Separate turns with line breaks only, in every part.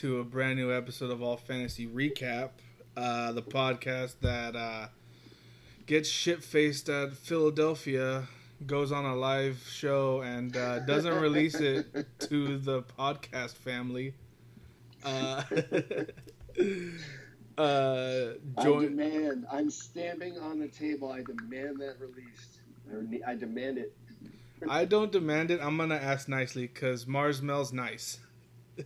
to a brand new episode of All Fantasy Recap, uh, the podcast that uh, gets shit faced at Philadelphia, goes on a live show, and uh, doesn't release it to the podcast family. Uh, uh,
I
join,
demand. I'm stamping on the table. I demand that released. I, I demand it.
I don't demand it. I'm gonna ask nicely because Mars Mel's nice.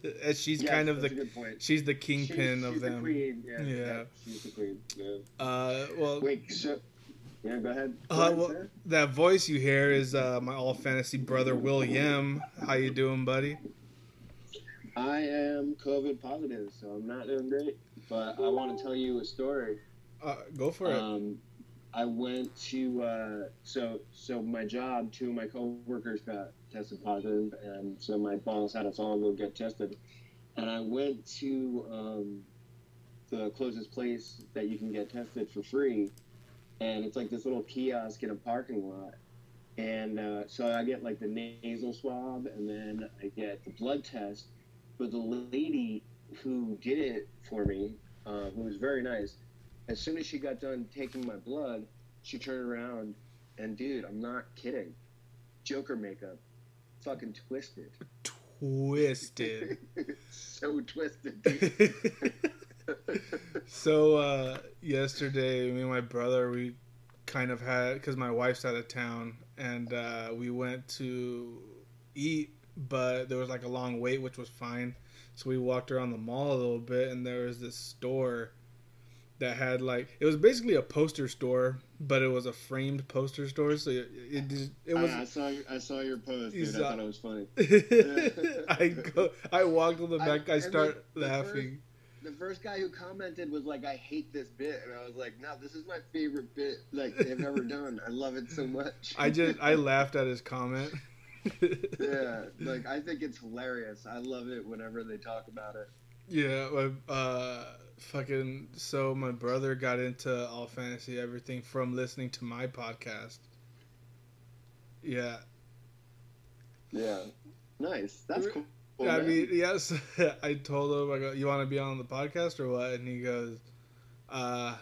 And she's
Yes,
kind of the she's the kingpin of them.
The queen. Yeah,
Yeah.
she's the queen. Yeah.
Uh, well,
Wait, so yeah, go ahead. Go
Uh,
ahead,
well, that voice you hear is uh, my all fantasy brother William. How you doing, buddy?
I am COVID positive, so I'm not doing great. But I want to tell you a story.
Uh, go for it.
Um, I went to uh, so so my job. Two of my coworkers got tested positive, and so my boss had us all go get tested. And I went to um, the closest place that you can get tested for free, and it's like this little kiosk in a parking lot. And uh, so I get like the nasal swab, and then I get the blood test. But the lady who did it for me, uh, who was very nice, as soon as she got done taking my blood, she turned around and dude, I'm not kidding. Joker makeup. Fucking twisted.
Twisted.
so twisted.
so uh, yesterday, me and my brother, we kind of had because my wife's out of town, and uh, we went to eat, but there was like a long wait, which was fine. So we walked around the mall a little bit, and there was this store that had like it was basically a poster store, but it was a framed poster store. So it it, it was.
I, I saw I saw your post, dude.
saw-
I uh, thought it was funny.
I go. I walked to the
I-
back. I,
and
start
the- the
laughing.
The first guy who commented was like, "I hate this bit," and I was like, "No, this is my favorite bit like they've ever done. I love it so much."
I just I laughed at his comment.
yeah, like I think it's hilarious. I love it whenever they talk about it.
Yeah, uh, fucking. So my brother got into all fantasy everything from listening to my podcast. Yeah,
Yeah, nice. That's cool.
I
man.
mean, yes. I told him, I go, "You want to be on the podcast or what?" And he goes, "Uh,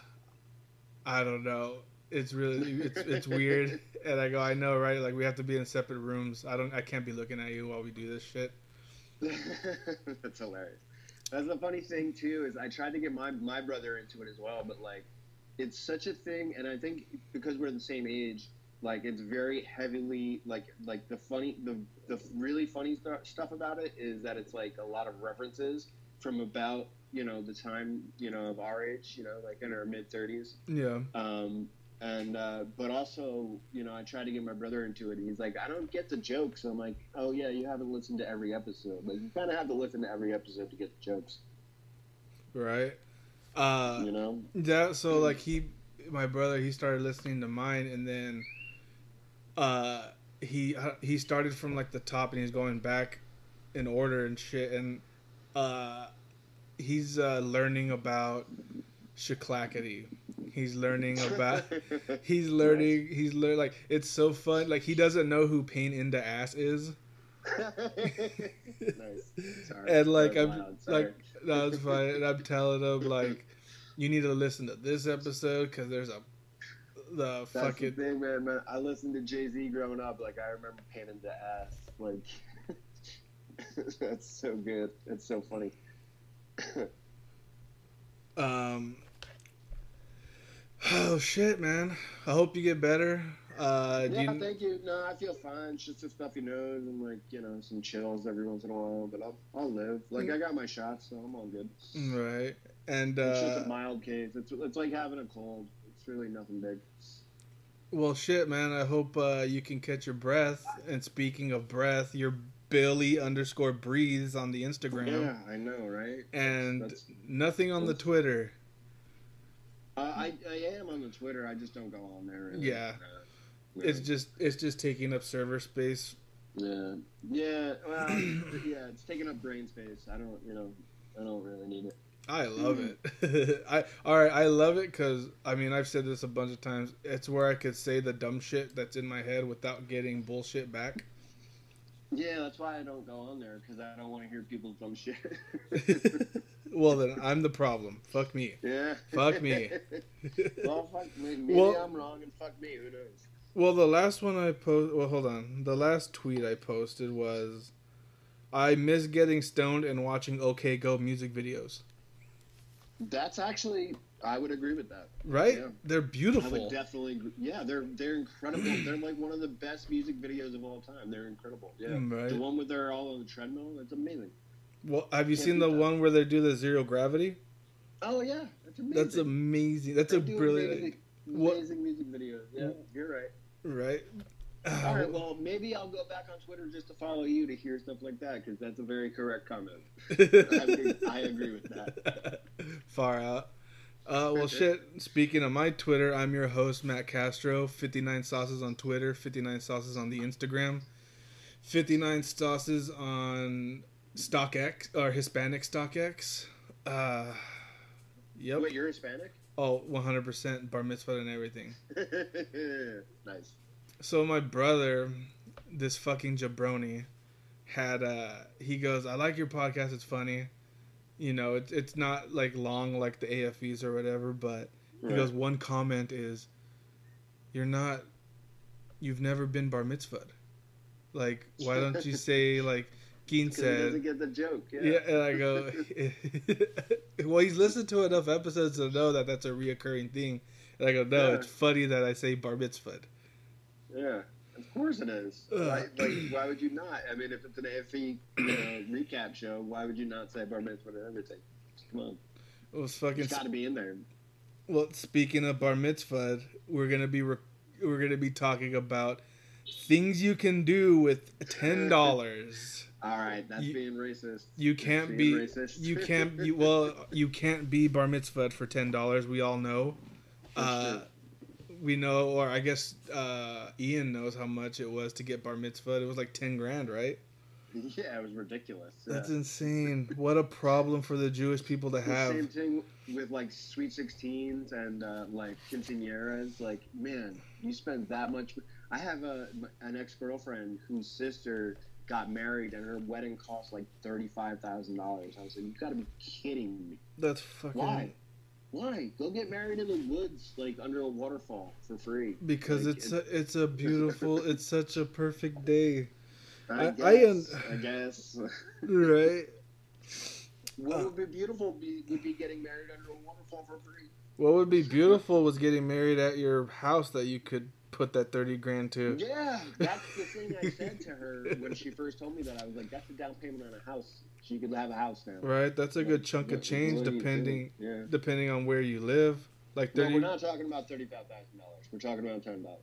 I don't know. It's really it's it's weird." And I go, "I know, right? Like we have to be in separate rooms. I don't. I can't be looking at you while we do this shit."
That's hilarious. That's the funny thing too is I tried to get my my brother into it as well, but like it's such a thing, and I think because we're the same age, like it's very heavily like like the funny the the really funny st- stuff about it is that it's like a lot of references from about you know the time you know of our age, you know like in our mid thirties.
Yeah.
Um, and uh, but also, you know, I tried to get my brother into it. and He's like, I don't get the jokes. I'm like, oh yeah, you haven't listened to every episode. Like you kind of have to listen to every episode to get the jokes.
Right. Uh,
You know?
That so like he, my brother, he started listening to mine, and then, uh, he he started from like the top, and he's going back in order and shit, and uh, he's uh, learning about Shaklackety. He's learning about. He's learning. He's learn like it's so fun. Like he doesn't know who Pain in the Ass is,
nice. Sorry.
and like I'm
loud.
Like no, it's fine. And I'm telling him like, you need to listen to this episode because there's a the
That's
fucking
the thing, man, man. I listened to Jay Z growing up. Like I remember Pain in the Ass. Like that's so good. It's so funny.
um. Oh shit, man! I hope you get better. Uh,
yeah,
you,
thank you. No, I feel fine. It's just the stuffy nose and like you know some chills every once in a while, but I'll I'll live. Like I got my shots, so I'm all good.
right, and
It's just
uh,
a mild case. It's it's like having a cold. It's really nothing big.
well, shit, man. I hope uh, you can catch your breath. And speaking of breath, your Billy underscore breathes on the Instagram,
Yeah, I know, right?
and
That's-
nothing on the Twitter.
Uh, I I am on the Twitter. I just don't go on there. Really.
Yeah.
Uh,
It's just it's just taking up server space.
yeah, yeah. Well, yeah, it's taking up brain space. I don't, you know, I don't really need it.
I love it. I all right. I love it because I mean I've said this a bunch of times. It's where I could say the dumb shit that's in my head without getting bullshit back.
Yeah, that's why I don't go on there because I don't want to hear people's dumb shit.
well, then I'm the problem. Fuck me.
yeah.
Fuck me.
well, fuck me. Maybe
Well-
I'm wrong and fuck me. Who knows?
Well, the last one I post. Well, hold on. The last tweet I posted was, "I miss getting stoned and watching OK Go music videos."
That's actually, I would agree with that.
Right?
Yeah.
They're beautiful.
I would definitely, agree. yeah, they're they're incredible. they're like one of the best music videos of all time. They're incredible. Yeah,
Mm, right.
the one with they're all on the treadmill, that's amazing.
Well, have you seen the one where they do the zero gravity?
Oh yeah, that's amazing.
That's amazing. That's
They
a brilliant.
amazing, amazing music videos. Yeah, you're right.
Right?
All right, well, maybe I'll go back on Twitter just to follow you to hear stuff like that because that's a very correct comment. I agree, I agree with that.
Far out. Uh, well, shit. Speaking of my Twitter, I'm your host, Matt Castro. 59 Sauces on Twitter, 59 Sauces on the Instagram, 59 Sauces on StockX, or Hispanic StockX. Uh, yep.
Wait, you're Hispanic?
Oh, 100% bar mitzvah and everything.
nice.
So my brother, this fucking jabroni, had uh he goes, I like your podcast, it's funny. You know, it's it's not like long like the AFEs or whatever, but he
Right.
goes, one comment is, You're not you've never been bar mitzvahed. Like, why don't you say like Geen
Because he doesn't get the joke. Yeah.
yeah, and I go, well, he's listened to enough episodes to know that that's a reoccurring thing. And I go, no,
Yeah.
it's funny that I say bar mitzvah.
Yeah, of course it is. Why, like, why would you not? I mean, if it's an AFE you know, recap show, why would you not say bar mitzvah and everything? Come on,
It was fucking
it's got to be in there.
Well, speaking of bar mitzvah, we're gonna be re- we're gonna be talking about things you can do with ten dollars.
All right, that's
You-
being racist.
You can't be
racist.
you can't you well you can't be bar mitzvahed for ten dollars. We all know. Uh, we know, or I guess uh, Ian knows how much it was to get bar mitzvah. It was like ten grand, right?
Yeah, it was ridiculous.
That's insane. What a problem for the Jewish people to have.
same thing with like sweet sixteens and uh, like quinceañeras. Like, man, you spend that much. I have a an ex girlfriend whose sister got married and her wedding cost like thirty five thousand dollars. I was like, you got to be kidding me.
That's fucking
Why? Why? Go get married in the woods, like under a waterfall, for free.
because
Like,
it's a, it's a beautiful. it's such a perfect day,
I,
I-
guess.
I
I,
un-
guess.
right?
what
Uh,
would be beautiful be, would be getting married under a waterfall for free.
What would be beautiful was getting married at your house that you could put that thirty grand to.
Yeah, that's the thing I said to her when she first told me that. I was like, "That's a down payment on a house. She could have a house now."
Right, that's a good chunk of change
what you do?
depending
Yeah.
depending on where you live. Like
No, we're not talking about thirty-five thousand dollars. We're talking about ten dollars.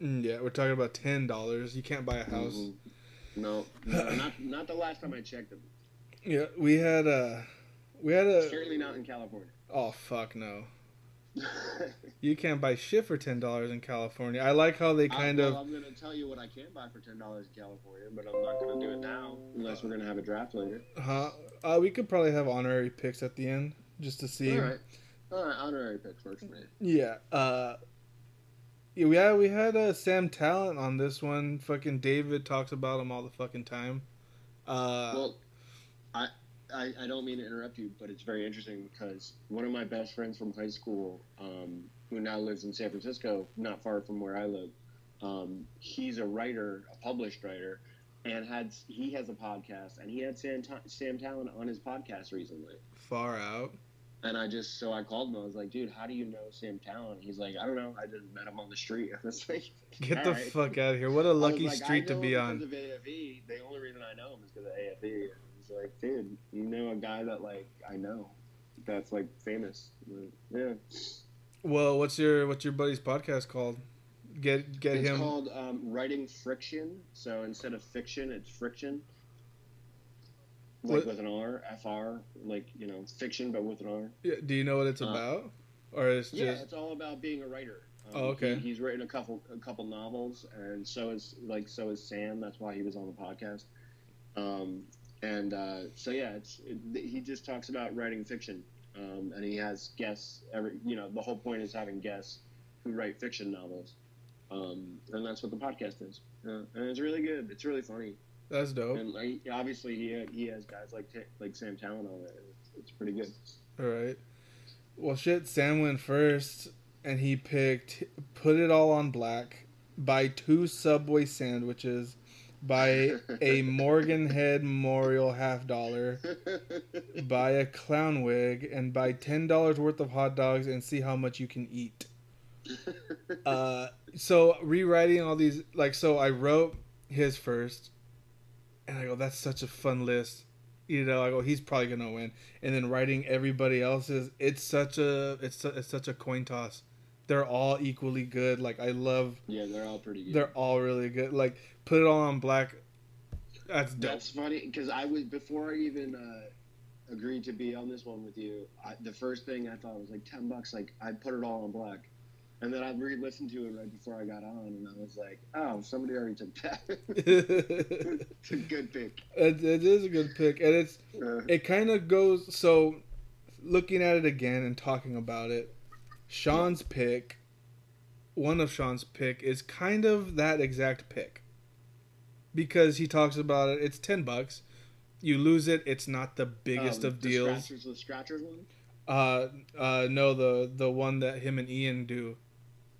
Mm, yeah, we're talking about ten dollars. You can't buy a house.
Mm-hmm. No, no, not not the last time I checked them.
Yeah, we had a, we had a.
Certainly not in California.
Oh fuck no! You can't buy shit for ten dollars in California. I like how they kind
I,
of.
I'm going to tell you what I can buy for ten dollars in California, but I'm not going to do it now unless we're going to have a draft later.
Huh? Uh, we could probably have honorary picks at the end just to see.
All right, all right, honorary picks works for me.
Yeah. Uh. Yeah, we had we had uh, Sam Tallent on this one. Fucking David talks about him all the fucking time. Uh,
Well, I, I I don't mean to interrupt you, but it's very interesting because one of my best friends from high school, um, who now lives in San Francisco, not far from where I live, um, he's a writer, a published writer, and had he has a podcast, and he had Sam Sam Tallent on his podcast recently.
far out.
And I just so I called him. I was like, "Dude, how do you know Sam Tallent?" He's like, "I don't know. I just met him on the street." I was like,
Get the
right."
fuck out of here! What a lucky
like,
street to be on.
Of AFE, the only reason I know him is because of AFE. Like, dude, you know a guy that like I know, that's like famous. Like, yeah,
Well, what's your what's your buddy's podcast called? Get get
it's
him.
It's called um, writing friction. So instead of fiction, it's friction. Like
What-
with an R, F R, like you know, fiction, but with an R.
Yeah, Do you know what it's
Uh,
about? Or it's
Yeah,
just
it's all about being a writer. Um,
Oh, okay.
He, he's written a couple a couple novels, and so is like so is Sam. That's why he was on the podcast. Um, and uh, so yeah, it's it, he just talks about writing fiction, um, and he has guests. Every you know, the whole point is having guests who write fiction novels, um, and that's what the podcast is. Yeah, and it's really good. It's really funny.
That's dope.
And like, obviously, he he has guys like like Sam Tallent on it. It's, it's pretty good.
All right. Well, shit. Sam went first, and he picked put it all on black. Buy two Subway sandwiches. Buy a Morgan Head Memorial half dollar. Buy a clown wig and buy ten dollars worth of hot dogs and see how much you can eat. Uh, so rewriting all these like so I wrote his first, and I go that's such a fun list. You know, I go he's probably gonna win, and then writing everybody else's. It's such a it's su- it's such a coin toss. They're all equally good. Like I love.
yeah, they're all pretty good.
They're all really good. Like put it all on black. That's dope.
That's funny because I was before I even uh, agreed to be on this one with you. I, the first thing I thought was like ten bucks. Like I put it all on black, and then I re-listened to it right before I got on, and I was like, oh, somebody already took that. it's a good pick.
it is a good pick, and it's
Uh,
it kind of goes so looking at it again and talking about it sean's pick one of sean's pick is kind of that exact pick because he talks about it it's 10 bucks you lose it it's not the biggest
um,
of
the
deals
Scratchers, the Scratchers one.
uh uh no the the one that him and ian do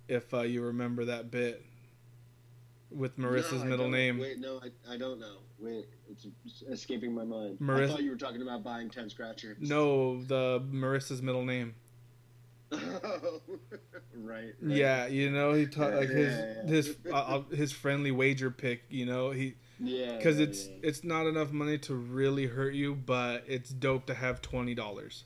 if uh, you remember that bit with marissa's
No,
middle name
Wait, no, I, I don't know. Wait, it's escaping my mind. I thought you were talking about buying ten Scratchers.
no the marissa's middle name
right, right.
Yeah, you know he taught
Yeah,
like his
yeah, yeah.
his uh, uh, his friendly wager pick. You know he
Yeah.
because it's it's not enough money to really hurt you, but it's dope to have twenty dollars.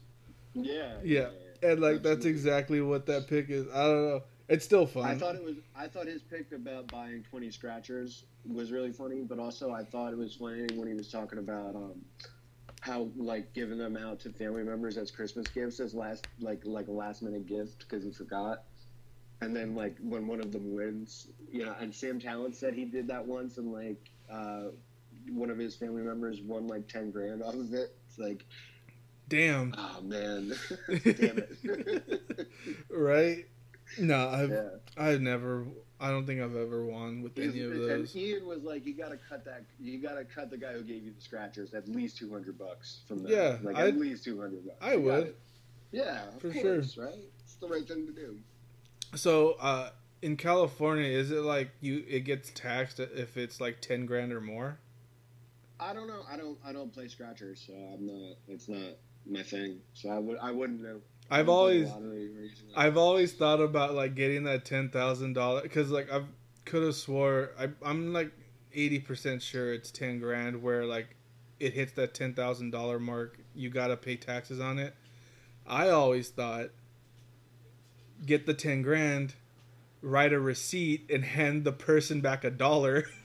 Yeah.
Yeah, And like that's exactly what that pick is. I don't know. It's still fun.
I thought it was. I thought his pick about buying twenty scratchers was really funny, but also I thought it was funny when he was talking about um, how like giving them out to family members as Christmas gifts as last like like a last minute gift because he forgot, and then like when one of them wins, you know, and Sam Tallent said he did that once, and like uh, one of his family members won like ten grand off of it. It's like,
Damn.
oh man, damn it.
right? No, I've
yeah.
I've never. I don't think I've ever won with any of those. and.
Ian was like, "You got to cut that. You got to cut the guy who gave you the scratchers at least two hundred bucks from that.
Yeah,
like
I'd-
at least two hundred bucks.
I
You
would.
Yeah, of
For
course, right? It's the right thing to do.
So, uh, in California, is it like you? It gets taxed if it's like ten grand or more.
I don't know. I don't. I don't play scratchers, so I'm not. It's not my thing. So I would. I wouldn't know.
I've always
lottery or anything like
I've always thought about like getting that ten thousand dollar because like I could have swore I I'm like eighty percent sure it's ten grand where like it hits that ten thousand dollar mark you gotta pay taxes on it. I always thought get the ten grand, write a receipt and hand the person back a dollar.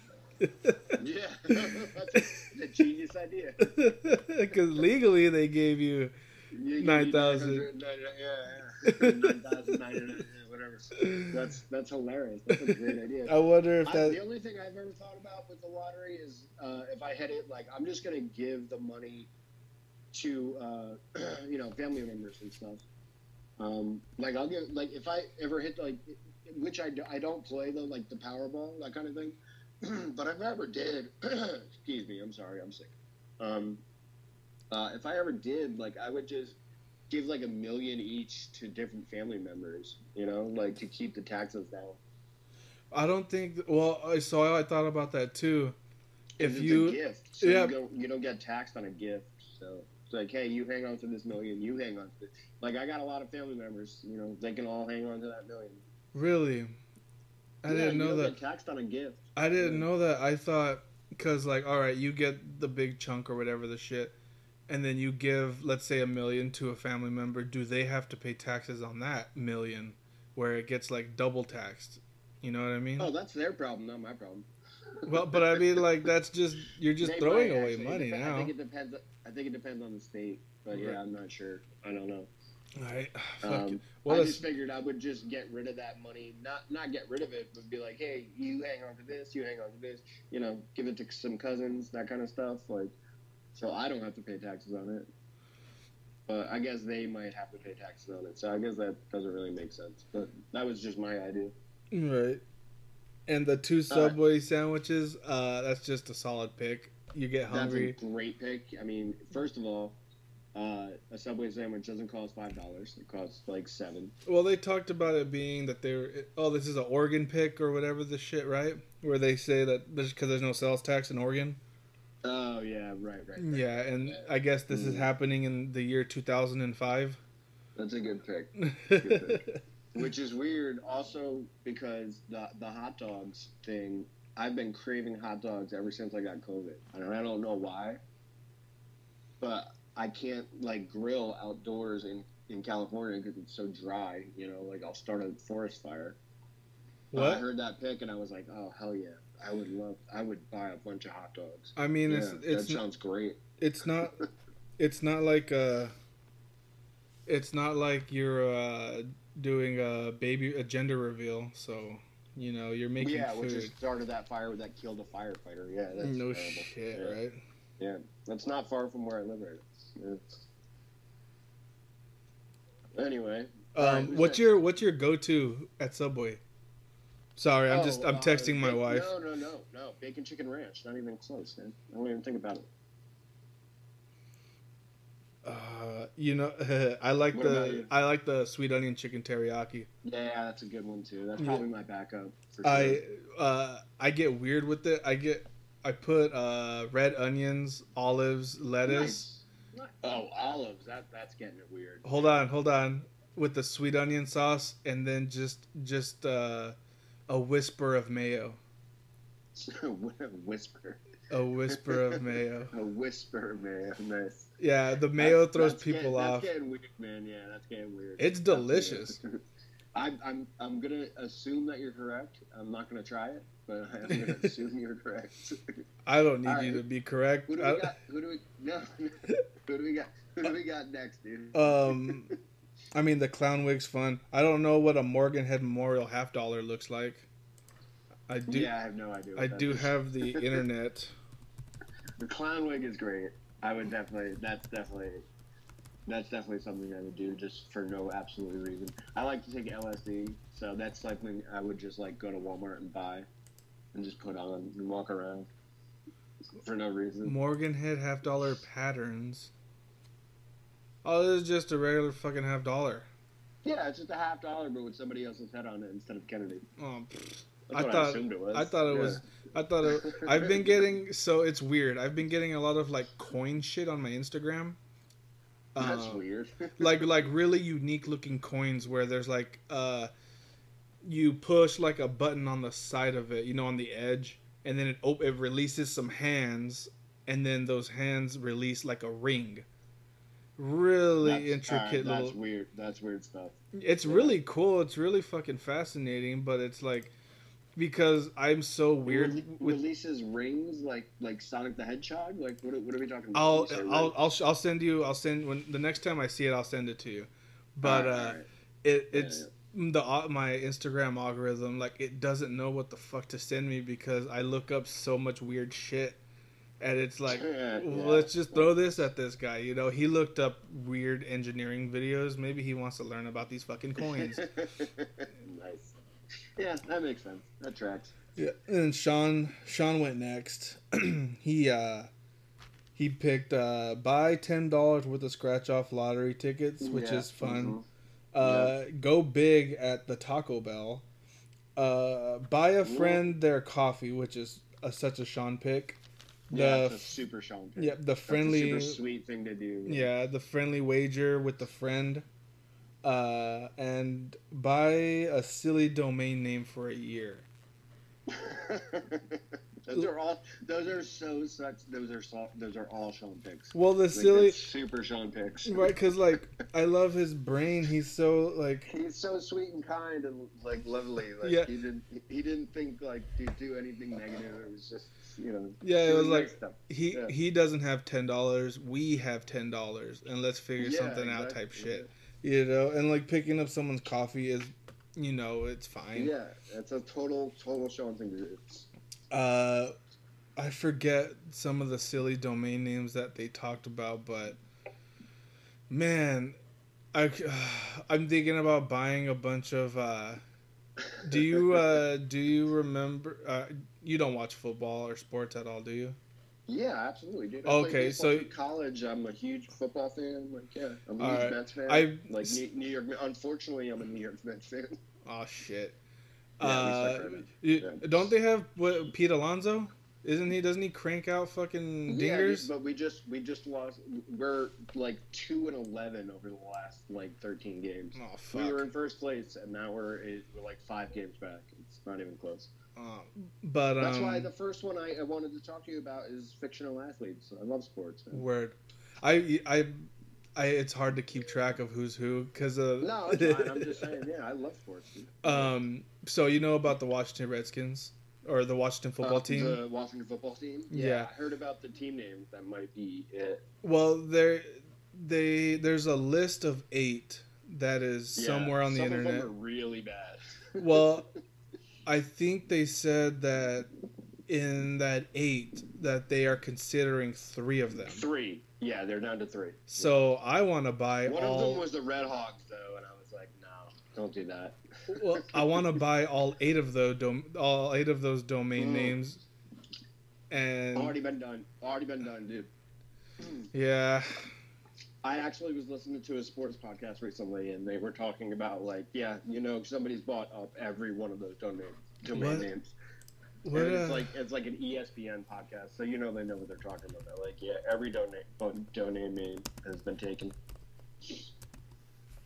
Yeah, that's a genius idea.
Because legally they gave you
You
9,000.
Yeah, yeah. Nine thousand nine hundred. Whatever. That's that's hilarious. That's a great idea.
I wonder if that
the only thing I've ever thought about with the lottery is uh, if I had it like I'm just gonna give the money to uh, you know family members and stuff. Um, like I'll give like if I ever hit like which I, do, I don't play though like the Powerball that kind of thing. but if I ever did, excuse me, I'm sorry, I'm sick. Um, uh, if I ever did, like I would just give like a million each to different family members, you know, like to keep the taxes down.
I don't think. Well, I so I thought about that too. If
it's
you,
a gift, so
yeah.
you don't you don't get taxed on a gift. So it's like, hey, you hang on to this million, you hang on to it. Like I got a lot of family members, you know, they can all hang on to that million.
really, I
Yeah,
didn't know that.
Get taxed on a gift.
I didn't
Yeah.
know that. I thought because like, all right, you get the big chunk or whatever the shit, and then you give, let's say, a million to a family member. Do they have to pay taxes on that million, where it gets like double taxed? You know what I mean?
Oh, that's their problem, not my problem.
Well, but I mean, like that's just you're just
They
throwing away
actually.
money
It dep-
now.
I think it depends. I think it depends on the state, but
Right.
yeah, I'm not sure. I don't know.
Right. Fuck
Um.
Well,
I just figured I would just get rid of that money, not not get rid of it, but be like, hey, you hang on to this, you hang on to this, you know, give it to some cousins, that kind of stuff, like, so I don't have to pay taxes on it. But I guess they might have to pay taxes on it, so I guess that doesn't really make sense. But that was just my idea.
Right. And the two Subway sandwiches, uh, that's just a solid pick. You get hungry.
That's a great pick. I mean, first of all, uh, a Subway sandwich doesn't cost five dollars. It costs like seven.
Well, they talked about it being that they're oh, this is an Oregon pick or whatever the shit, right? Where they say that because there's no sales tax in Oregon.
Oh yeah, right, right. right.
Yeah, and I guess this is
Mm.
happening in the year 2005.
That's a good pick. Good pick. Which is weird, also because the the hot dogs thing. I've been craving hot dogs ever since I got COVID, and I don't know why. But I can't like grill outdoors in in California because it's so dry. You know, like I'll start a forest fire. But I heard that pick and I was like, oh hell yeah! I would love. I would buy a bunch of hot dogs.
I mean,
yeah,
it's it's
that sounds great.
it's not it's not like uh it's not like you're uh doing a baby a gender reveal so you know you're making
yeah, which
food
just started that fire that killed a firefighter. Yeah, that's
no
terrible.
shit
Yeah.
right
Yeah, that's not far from where I live right now. Anyway,
um
who's
what's
next?
your what's your go-to at subway sorry i'm
Oh,
just i'm
uh,
texting my
ba-
wife
No, no, no, no. Bacon chicken ranch. Not even close, man. I don't even think about it.
uh you know i like
What
the i like the sweet onion chicken teriyaki
Yeah, that's a good one too. That's
Yeah.
probably my backup. For sure.
i uh i get weird with it i get i put uh red onions olives lettuce
Nice. Oh, olives. That that's getting it weird.
hold on hold on with the sweet onion sauce and then just just uh a whisper of mayo a
whisper.
a whisper of mayo
A whisper, man. Nice.
yeah the mayo
That-
throws
that's
people
getting,
off
That's getting weird, man. Yeah, that's getting weird.
It's
That's
delicious.
weird. I'm, I'm, I'm gonna assume that you're correct. I'm not gonna try it, but I'm gonna assume you're correct.
i don't need you to be correct
Who do we got? Who do we? No. Who do we got? Who do we got next, dude?
um i mean the clown wig's fun i don't know what a morgan head memorial half dollar looks like i do
yeah, I have no idea.
i do
is.
have the internet
the clown wig is great. I would definitely. That's definitely. That's definitely something I would do just for no absolute reason. I like to take LSD, so that's something I would just like go to Walmart and buy, and just put on and walk around for no reason.
morgan head half dollar patterns oh this is just a regular fucking half dollar
Yeah, it's just a half dollar, but with somebody else's head on it instead of Kennedy.
oh.
That's
I
what
thought-
I assumed it was.
I thought it was. I thought it, I've been getting so it's weird. I've been getting a lot of like coin shit on my Instagram.
That's
Uh,
weird.
like like really unique looking coins where there's like uh you push like a button on the side of it, you know, on the edge, and then it op- it releases some hands, and then those hands release like a ring. Really
That's-
intricate
alright,
little.
That's weird. That's weird stuff.
It's
Yeah.
really cool. It's really fucking fascinating, but it's like because I'm so weird
Rele-
with
releases rings like like Sonic the Hedgehog. Like what? are- What are we talking about?
I'll I'll? I'll I'll send you I'll send when the next time I see it I'll send it to you. But uh
alright.
it
Yeah,
it's the my Instagram algorithm like it doesn't know what the fuck to send me because I look up so much weird shit and it's like
Yeah,
well,
yeah.
let's just throw this at this guy, you know. He looked up weird engineering videos. Maybe he wants to learn about these fucking coins.
nice. Yeah, that makes sense. That tracks.
Yeah, and Sean Sean went next. he uh he picked uh buy ten dollars worth of scratch off lottery tickets, which
Yeah,
is fun.
mhm.
Uh go big at the Taco Bell. Uh buy a
Yeah.
friend their coffee, which is a, such a Sean pick.
Yeah,
The
super Sean. pick.
yeah, the friendly
super sweet thing to do.
yeah, the friendly wager with the friend. Uh and buy a silly domain name for a year.
those are all. Those are so such. Those are so, Those are all Sean picks.
Well, the
Like,
silly
super Sean picks.
right because like i love his brain he's so like
He's so sweet and kind and like lovely. Like
Yeah.
he didn't. He didn't think like to do anything negative. It was just you know.
Yeah, it was like-
stuff.
he
Yeah.
he doesn't have ten dollars we have ten dollars and let's figure
Yeah,
something out type shit you know and like picking up someone's coffee is you know it's fine
yeah it's a total total thing to do.
uh i forget some of the silly domain names that they talked about but man i i'm thinking about buying a bunch of uh Do you uh do you remember uh you don't watch football or sports at all, do you?
Yeah, absolutely, dude. I
Okay, so-
college, I'm a huge football fan. Like, yeah, I'm a huge
right.
Mets fan.
I-
like New, York. Unfortunately, I'm a New York Mets fan.
Oh shit.
Yeah,
uh
suck right now.
you-
Yeah.
don't they have what Pete Alonso? Isn't he doesn't he crank out fucking
Yeah,
dingers?
but we just we just lost. We're like two and eleven over the last like thirteen games.
oh fuck.
We were in first place, and now we're we're like five games back. It's not even close.
Um, but um
That's why the first one I, I wanted to talk to you about is fictional athletes. I love sports. Man.
word. I I I it's hard to keep track of who's who cuz uh
No. I'm just saying. Yeah, I love sports. Dude.
um so you know about the Washington Redskins or the Washington football
Uh,
team?
the Washington football team.
Yeah.
I heard about the team name. That might be it.
Well, there, they there's a list of eight that is
Yeah,
somewhere on the
some
internet.
Of them are really bad.
Well, I think they said that in that eight that they are considering three of them.
three. Yeah, they're down to three.
So I want to buy
One of them was the Red Hawks, though, and I was like, no, don't do that.
well, I want to buy all eight of those dom- all eight of those domain
Mm.
names. And
Already been done. Already been done, dude.
yeah,
I actually was listening to a sports podcast recently, and they were talking about like, yeah, you know, somebody's bought up every one of those domain domain
What?
names.
what
and it's
uh,
like it's like an ESPN podcast, so you know they know what they're talking about. They're like, yeah, every domain domain name has been taken.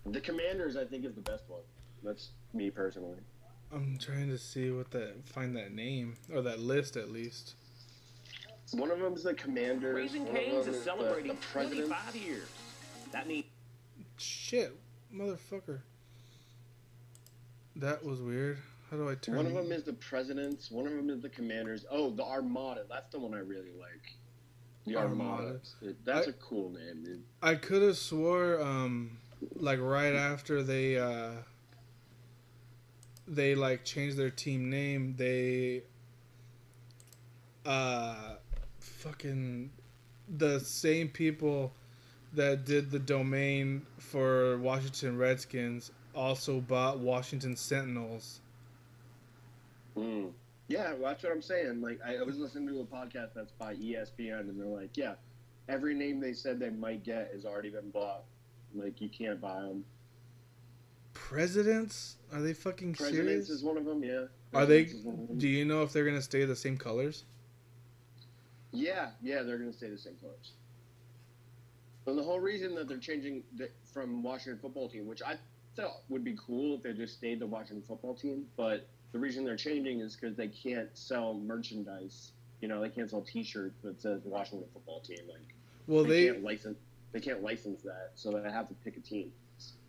The Commanders, I think, is the best one. That's me personally.
I'm trying to see what that find that name or that list at least.
One of them is the Commanders.
Raising
one
Cane's
them
is celebrating
the Presidents.
25 years. That means
Shit, motherfucker. That was weird. How do I turn?
One of them is the Presidents. One of them is the Commanders. Oh, the Armada. That's the one I really like. The Armada.
Armada.
That's
I-
a cool name, dude.
I could have swore, um, like right after they, uh, they like changed their team name. They, uh, fucking, the same people that did the domain for Washington Redskins also bought Washington Sentinels.
Mm. Yeah, well, that's what I'm saying. Like, I, was listening to a podcast that's by ESPN, and they're like, yeah, every name they said they might get has already been bought. Like, you can't buy them.
Presidents? Are they fucking
Presidents
serious?
is one of them, yeah.
Are they?
Presidents is one of them.
Do you know if they're gonna stay the same colors?
Yeah, yeah, they're going to stay the same colors. And the whole reason that they're changing the, from Washington football team, which I thought would be cool if they just stayed the Washington football team, but the reason they're changing is because they can't sell merchandise. You know, they can't sell T-shirts that says Washington football team. Like
Well,
they,
they
can't license. They can't license that, so they have to pick a team.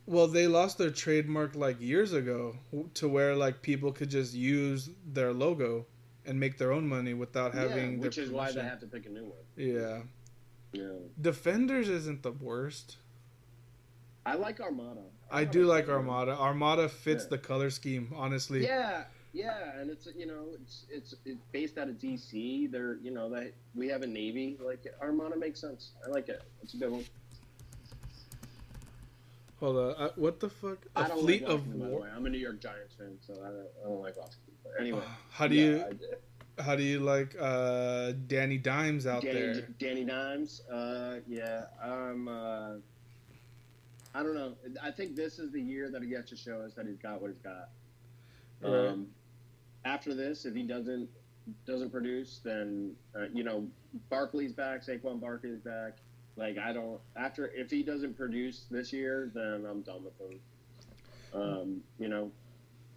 Well, they lost their trademark like years ago to where like people could just use their logo and make their own money without having
yeah, which is why they have to pick a new one.
Yeah.
Yeah,
Defenders isn't the worst.
I like Armada.
I do like Armada. Armada fits
Yeah.
the color scheme, honestly.
Yeah, yeah, and it's you know it's it's it's based out of DC. They're you know that we have a navy like Armada makes sense. I like it. It's a good one.
Hold on. I, what the fuck? A
I don't
fleet
like
of
Washington, by the
war.
I'm a New York Giants fan, so I don't, I don't like Washington. But anyway,
How do
yeah,
you
I-
how do you like uh Danny Dimes out
Danny,
there?
Danny Dimes. Uh, yeah, um, uh, I don't know. I think this is the year that he gets to show us that he's got what he's got.
Right.
Um, after this, if he doesn't doesn't produce, then uh, you know Barkley's back, Saquon Barkley's back. Like I don't after if he doesn't produce this year, then I'm done with him. Um, you know,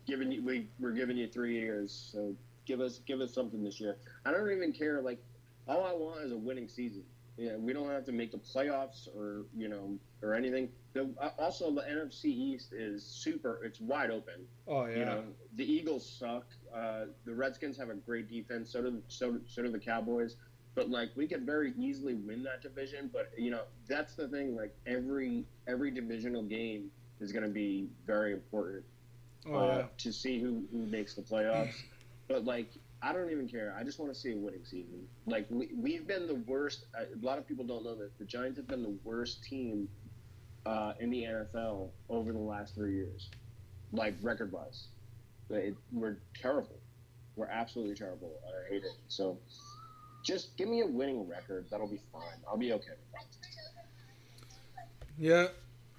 giving you we we're giving you three years, so give us give us something this year. I don't even care. Like all I want is a winning season. Yeah, we don't have to make the playoffs or you know or anything. The, uh, also, the NFC East is super. It's wide open.
Oh yeah.
You know, the Eagles suck. Uh, the Redskins have a great defense. So do so so do the Cowboys. But like, we could very easily win that division. But you know, that's the thing. Like every every divisional game is going to be very important
oh
uh,
yeah.
to see who who makes the playoffs. But like, I don't even care. I just want to see a winning season. Like we we've been the worst. A lot of people don't know this. The Giants have been the worst team uh, in the NFL over the last three years, like record wise. We're terrible. We're absolutely terrible. I hate it. So just give me a winning record. That'll be fine. I'll be okay with that.
Yeah,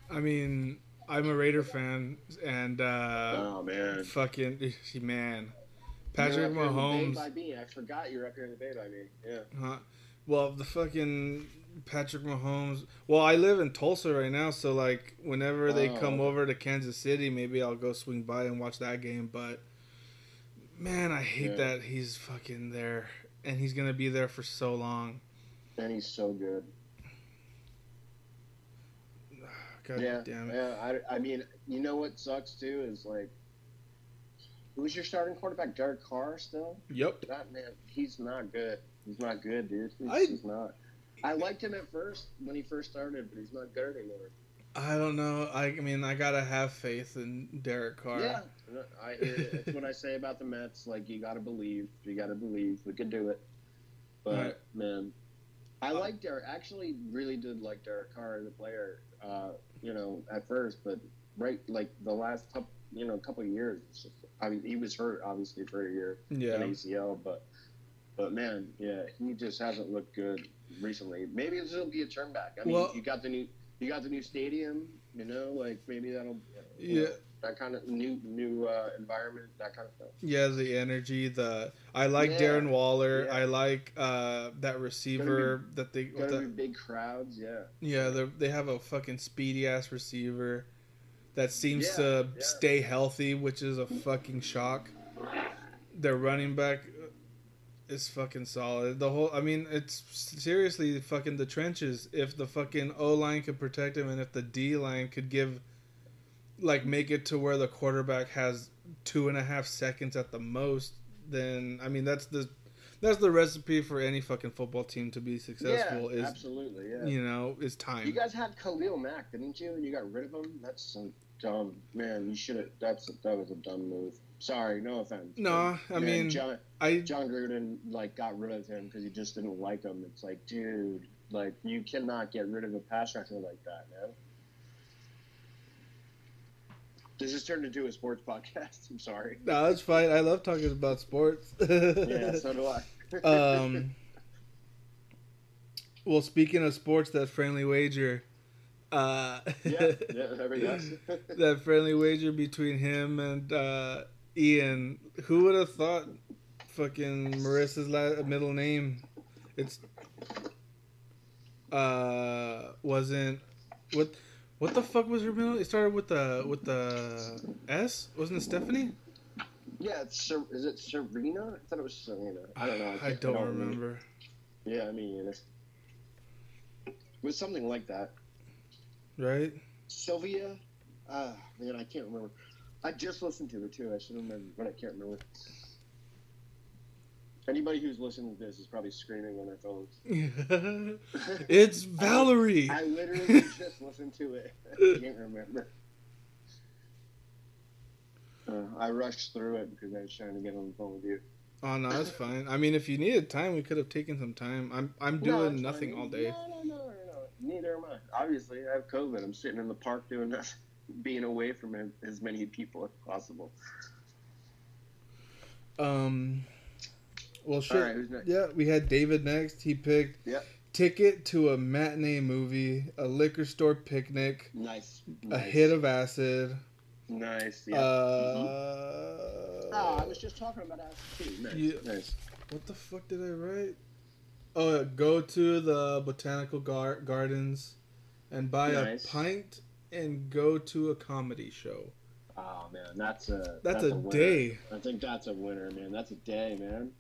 I mean, I'm a Raider fan, and uh,
oh man,
fucking man, Patrick
You're up here in the Bay
Mahomes.
By me, I forgot you're up here in the Bay by me. Yeah.
Huh? Well, the fucking Patrick Mahomes. Well, I live in Tulsa right now, so like whenever they
Oh,
come over to Kansas City, maybe I'll go swing by and watch that game. But man, I hate
Yeah.
that he's fucking there, and he's gonna be there for so long.
And he's so good.
God
yeah.
damn it.
Yeah. I, I mean, you know what sucks too is like, who's your starting quarterback? Derek Carr still?
Yep.
That man, he's not good. He's not good, dude. He's,
I-
he's not. I liked him at first when he first started, but he's not good anymore.
I don't know. I, I mean, I gotta have faith in Derek Carr.
Yeah, I hear it. It's what I say about the Mets. Like you got to believe. You got to believe. We can do it. But
Right.
man, I like Derek. Actually, really did like Derek Carr as a player. Uh, you know, at first, but right like the last couple, you know, a couple of years. I mean, he was hurt obviously for a year.
Yeah.
an ACL, but but man, yeah, he just hasn't looked good recently. Maybe this will be a turn back. I mean,
Well-
you got the new you got the new stadium, you know, like maybe that'll
Yeah.
know, that kind of new new uh, environment, that kind of stuff.
Yeah, the energy, the I like
Yeah.
Darren Waller.
Yeah.
I like uh, that receiver that they the-
be big crowds, yeah.
Yeah, they have a fucking speedy ass receiver that seems
Yeah,
to
yeah.
stay healthy, which is a fucking shock. Their running back is fucking solid. The whole, I mean, it's seriously fucking the trenches. If the fucking O line could protect him, and if the D line could give, like, make it to where the quarterback has two and a half seconds at the most, then I mean, that's the that's the recipe for any fucking football team to be successful.
yeah,
is
absolutely, yeah.
you know, is time.
You guys had Khalil Mack, didn't you? And you got rid of him. That's some dumb man. You should have. That's that was a dumb move. Sorry, no offense.
No,
But,
I
man,
mean,
John,
I
Jon Gruden like got rid of him because he just didn't like him. It's like, dude, like you cannot get rid of a pass rusher like that, man. This has turned into a sports podcast. I'm sorry.
no, it's fine. I love talking about sports.
Yeah, so do I.
um, well, speaking of sports, that friendly wager, uh,
yeah, yeah, there we go.
that friendly wager between him and uh, Ian. Who would have thought? Fucking Marissa's la- middle name. It's uh wasn't what what the fuck was her middle? It started with the with the S. Wasn't it Stephanie?
yeah, it's Ser- is it Serena? I thought it was Serena. I don't know.
I
can't-
don't remember.
Yeah, I mean, it was something like that.
Right?
Sylvia, ah, man, I can't remember. I just listened to it too. I should remember, but I can't remember. Anybody who's listening to this is probably screaming on their phones.
it's Valerie.
I literally just listened to it. I can't remember. Uh, I rushed through it because I was trying to get on the phone with you.
Oh no, that's fine. I mean, if you needed time, we could have taken some time. I'm I'm doing
it's
nothing all day.
No, no, no, no, no. Neither am I. Obviously, I have COVID. I'm sitting in the park doing nothing, being away from as many people as possible.
Um, well, shit.
All right, who's next?
Yeah, we had David next. He picked
Yep.
ticket to a matinee movie, a liquor store picnic,
Nice.
a
nice.
hit of acid.
Nice. Yeah.
Uh,
Oh, I was just talking about acid too. Nice.
Yeah.
Nice.
what the fuck did I write? Oh, yeah, go to the botanical gar- gardens and buy
Nice.
a pint and go to a comedy show.
Oh man, that's a
That's, a,
winner.
day,
I think that's a winner, man. That's a day, man.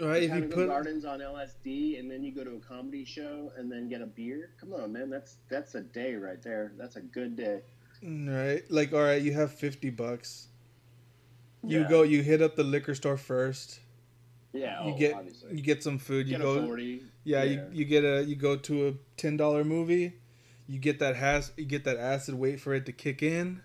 Right? If you put
Gardens on LSD, and then you go to a comedy show, and then get a beer. Come on, man. That's that's a day right there. That's a good day.
Mm, right. Like, all right, you have 50 bucks. You
Yeah.
go, you hit up the liquor store first.
Yeah.
You
oh,
get
obviously.
you get some food. You
get
go
a forty.
Yeah,
Yeah.
You, you get a you go to a $10 movie. You get that has you get that acid wait for it to kick in.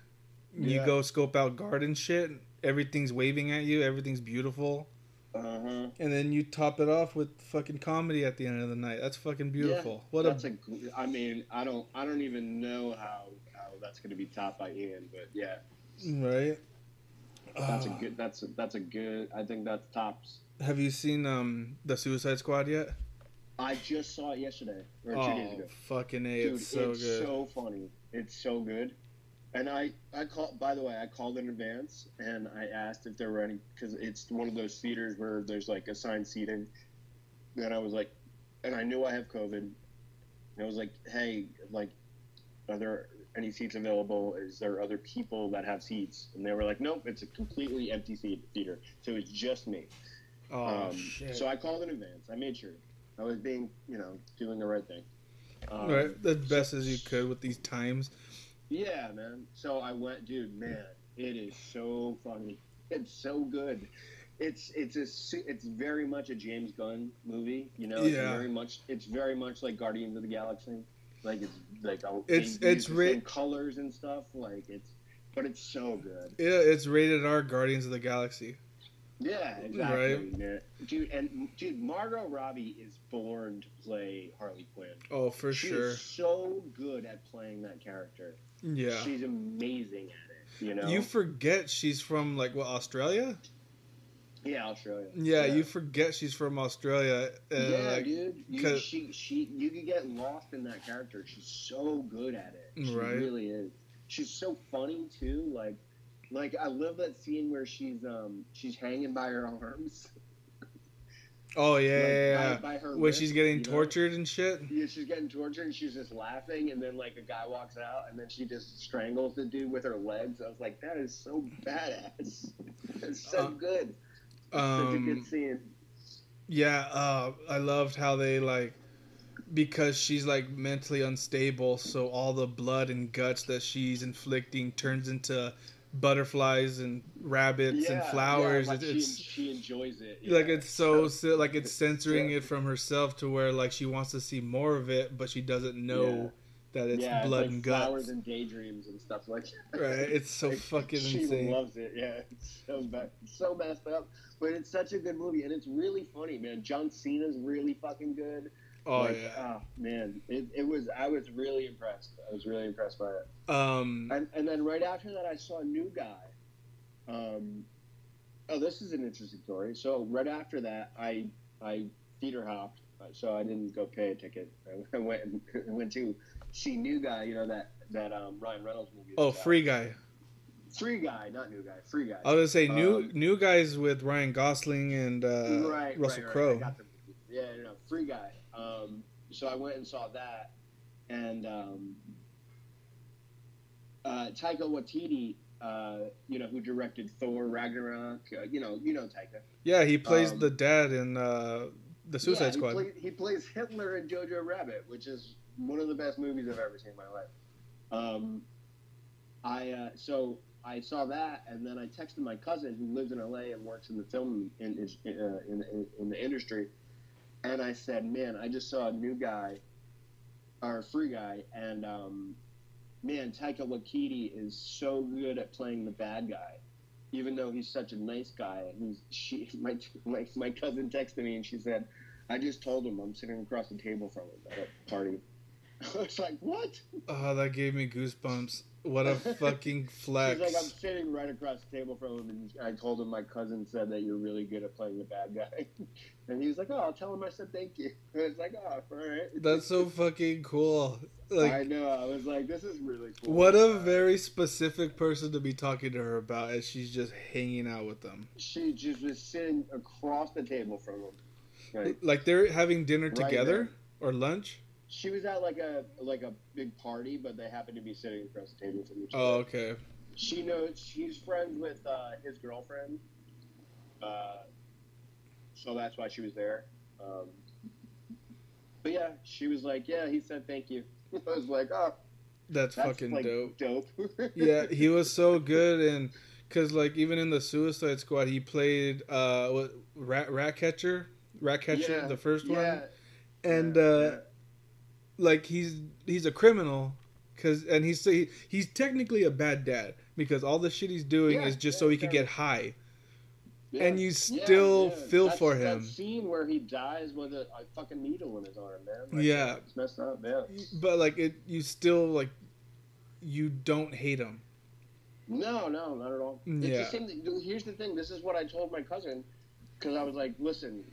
You go scope out garden shit. Everything's waving at you. Everything's beautiful.
Uh huh.
And then you top it off with fucking comedy at the end of the night. That's fucking beautiful. what
that's
a
a. I mean, I don't. I don't even know how how that's going to be topped by Ian, but yeah.
right.
That's a
Uh,
good. That's a, that's a good. I think that's tops.
Have you seen um the Suicide Squad yet?
I just saw it yesterday or two days
Oh,
ago.
fucking a!
Dude,
it's so good.
so funny. It's so good. And I, I called. By the way, I called in advance and I asked if there were any because it's one of those theaters where there's like assigned seating. And I was like, and I knew I have COVID. And I was like, hey, like, are there any seats available? Is there other people that have seats? And they were like, nope, it's a completely empty theater. So it's just me.
oh
Um,
shit!
So I called in advance. I made sure I was being, you know, doing the right thing. Um,
right, as best as you could with these times.
Yeah, man. So I went, dude. Man, it is so funny. It's so good. It's it's a it's very much a James Gunn movie. You know, it's
Yeah.
very much it's very much like Guardians of the Galaxy. Like it's like a,
It's- it's ra-
colors and stuff. Like it's, but it's so good.
Yeah, it's rated R. Guardians of the Galaxy.
Yeah, exactly,
Right.
Dude, and dude, Margot Robbie is born to play Harley Quinn.
Oh, for
she
sure.
so good at playing that character.
Yeah.
She's amazing at it. You know.
You forget she's from like what Australia?
yeah, Australia.
Yeah, you forget she's from Australia. And,
yeah,
like,
dude. You, she, she, you could get lost in that character. She's so good at it. She
Right.
really is. She's so funny too. Like, like I love that scene where she's um she's hanging by her arms.
Oh yeah,
like,
yeah,
by-
yeah.
by her
When she's getting
you know?
tortured and shit.
Yeah, she's getting tortured and she's just laughing, and then like a guy walks out, and then she just strangles the dude with her legs. I was like, that is so badass. It's so
Uh,
good. Such a good
Um,
scene.
yeah, uh, I loved how they like because she's like mentally unstable, so all the blood and guts that she's inflicting turns into butterflies and rabbits and flowers.
Yeah, like
It-
she,
it's
she enjoys it.
like it's so si- like it's censoring it from herself to where like she wants to see more of it, but she doesn't know that it's
yeah,
blood
like
and
flowers and daydreams and stuff like that.
Right? It's so
Like,
fucking
she
insane.
loves it. Yeah, it's so bad, so messed up, but it's such a good movie and it's really funny, man. John Cena's really fucking good.
Oh
Like,
yeah.
oh, man, it, it was. I was really impressed. I was really impressed by it.
Um.
And, and then right after that, I saw a new guy. Um, oh, this is an interesting story. So right after that, I I theater hopped, so I didn't go pay a ticket. I went and went to see New Guy. You know that that um, Ryan Reynolds movie.
Oh, free guy.
Free Guy, not New Guy. Free Guy.
I was gonna say new
Um,
new guys with Ryan Gosling and uh,
right,
Russell
right, right.
Crowe.
Yeah, no, Free Guy. Um, so I went and saw that, and um, uh, Taika Waititi, uh, you know, who directed Thor Ragnarok. Uh, you know, you know Taika.
Yeah, he plays
Um,
the dad in uh, the Suicide
yeah,
Squad.
He, play, he plays Hitler in Jojo Rabbit, which is one of the best movies I've ever seen in my life. Um, I uh, so I saw that, and then I texted my cousin who lives in LA and works in the film in in, uh, in, in, in the industry, and I said, "Man, I just saw a new guy, or a free guy, and um, man, Taika Waititi is so good at playing the bad guy." Even though he's such a nice guy, he's she my my my cousin texted me and she said, I just told him I'm sitting across the table from him at a party. I was like, what?
Oh, that gave me goosebumps. What a fucking flex.
She's like, I'm sitting right across the table from him, and I told him my cousin said that you're really good at playing the bad guy. and he was like, oh, I'll tell him I said thank you. I was like, oh, all right.
That's so fucking cool. Like, I
know. I was like, this is really cool.
what a
Uh,
very specific person to be talking to her about as she's just hanging out with them.
She just was sitting across the table from him. Like,
Like they're having dinner
Right
together or lunch.
She was at like a like a big party, but they happened to be sitting across the table from each other.
Oh, okay.
she knows she's friends with uh, his girlfriend, uh, so that's why she was there. Um, but yeah, she was like, "Yeah, he said thank you." I was like, "Oh,
That's,
that's
fucking
like,
dope.
dope."
yeah, he was so good, and because like even in the Suicide Squad, he played uh what rat rat catcher, rat catcher,
Yeah,
the first
yeah,
one, and
yeah,
uh. Like he's he's a criminal, cause and he's he, he's technically a bad dad because all the shit he's doing
Yeah,
is just
yeah,
so he could get high,
Yeah.
and you still
yeah.
feel
That's-
for
that
him.
scene where he dies with a, a fucking needle in his arm, man. Like,
Yeah.
it's messed up. man.
But like it, you still like you don't hate him.
No, no, not at all.
Yeah.
It's the same thing. Here's the thing. This is what I told my cousin because I was like, listen,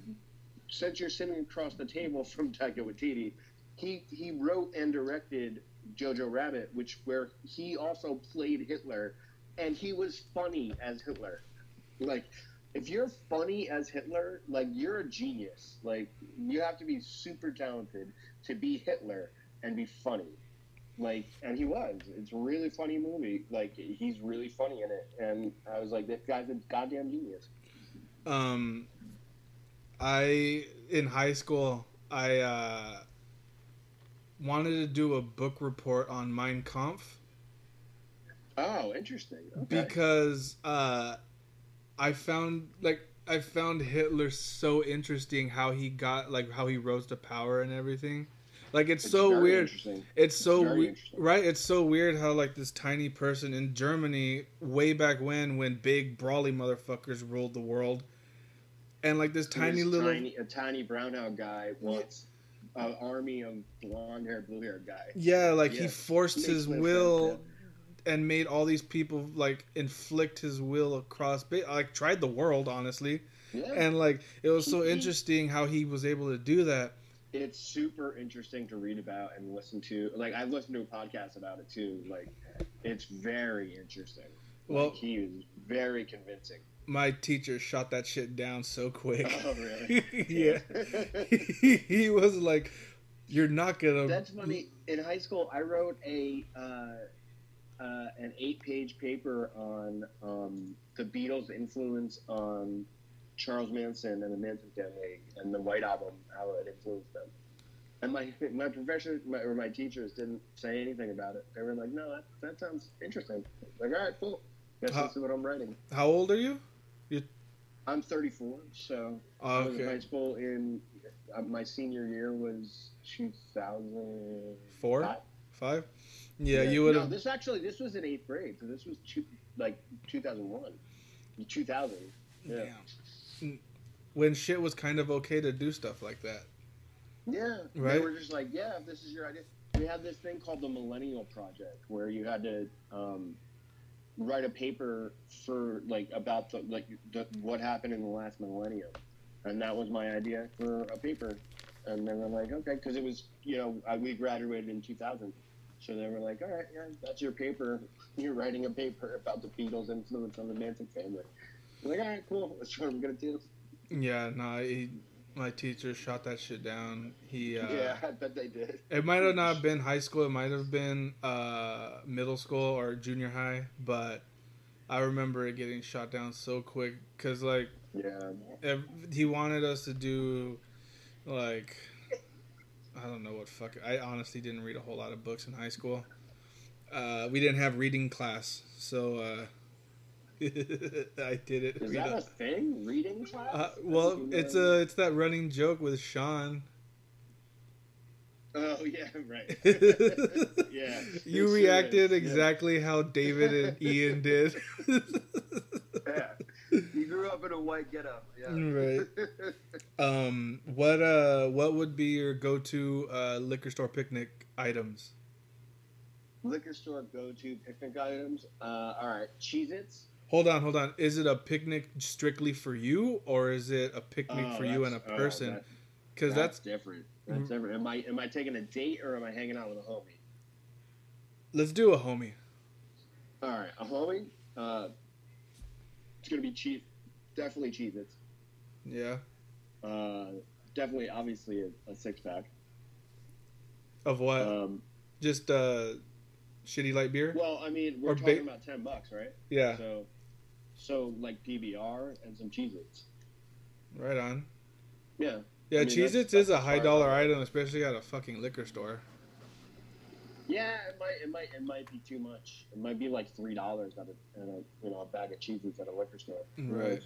since you're sitting across the table from Taika Waititi, he he wrote and directed Jojo Rabbit, which where he also played Hitler, and he was funny as Hitler. Like, if you're funny as Hitler, like you're a genius. Like you have to be super talented to be Hitler and be funny. Like, and he was. It's a really funny movie. Like, he's really funny in it, and I was like, this guy's a goddamn genius.
Um, I in high school I uh, wanted to do a book report on Mein Kampf
Oh, interesting. Okay.
because uh, I found like I found Hitler so interesting how he got like how he rose to power and everything. Like it's,
It's
so weird. It's so right? It's so weird how like this tiny person in Germany, way back when, when big brawly motherfuckers ruled the world, and like this tiny little
tiny, a tiny brown out guy wants an army of blonde hair, blue haired guy.
yeah, like he forced
Makes
his will and made all these people like inflict his will across. Like tried the world, honestly,
Yeah. yeah.
and like it was so interesting how he was able to do that.
it's super interesting to read about and listen to. Like I listened to a podcast about it too. Like it's very interesting.
Well-
like, he is very convincing.
My teacher shot that shit down so quick.
Oh really?
yeah, he, he was like, "You're not gonna."
That's funny. In high school, I wrote a uh, uh, an eight page paper on um, the Beatles' influence on Charles Manson and the Manson family and the White Album, how it influenced them. And my my professor my, or my teachers didn't say anything about it. They were like, "No, that, that sounds interesting." Like, all right, cool. Guess
How-
this is what I'm writing.
How old are you?
I'm 34, so
Oh,
I was in high school in uh, my senior year was 2005.
four, five. Yeah, you would
No, this actually this was in eighth grade, so this was two, like 2001, 2000. Yeah,
when shit was kind of okay to do stuff like that.
yeah.
Right.
They were just like, yeah, if this is your idea. We had this thing called the Millennial Project, where you had to um, write a paper for like about the like the, what happened in the last millennium, and that was my idea for a paper. And then I'm like, okay, because it was you know I, we graduated in 2000, so they were like, all right, yeah, that's your paper. You're writing a paper about the Beatles' influence on the Manson family. I'm like, all right, cool. That's what I'm gonna do.
Yeah, no, he, my teacher shot that shit down. He, uh,
yeah, I bet they did.
it might have not been high school. It might have been uh, middle school or junior high, but I remember it getting shot down so quick because like
Yeah.
ev- he wanted us to do like I don't know what fuck. I honestly didn't read a whole lot of books in high school. Uh, we didn't have reading class, so uh, I did it.
Is that
a-
thing? Reading class?
uh, well, it's
that.
a it's that running joke with Sean.
Oh yeah, right. yeah.
you
sure
reacted
is, yeah.
exactly how David and Ian did.
Yeah. You grew up in a white getup. Yeah.
Right. um, what uh, what would be your go-to uh, liquor store picnic items?
Liquor store go-to picnic items. Uh, all right, Cheez-Its.
Hold on, hold on. Is it a picnic strictly for you, or is it a picnic
Oh,
for you and a
oh,
person?
that-
Because
that's,
that's,
different. That's different. Am I am I taking a date or am I hanging out with a homie?
let's do a homie.
All right, a homie. Uh, it's gonna be cheap. Definitely cheap.
It's Yeah,
Uh, definitely, obviously a, a six pack.
of what?
Um,
Just uh, shitty light beer.
well, I mean, we're talking
ba-
about ten bucks, right?
yeah,
So, so like PBR and some Cheez-Its.
right on.
Yeah.
Yeah,
I mean,
Cheez-Its
that's-
is a high dollar item, especially at a fucking liquor store.
Yeah, it might, it might, it might be too much. It might be like three dollars at a, at a, you know, a bag of Cheez-Its at a liquor store.
Right.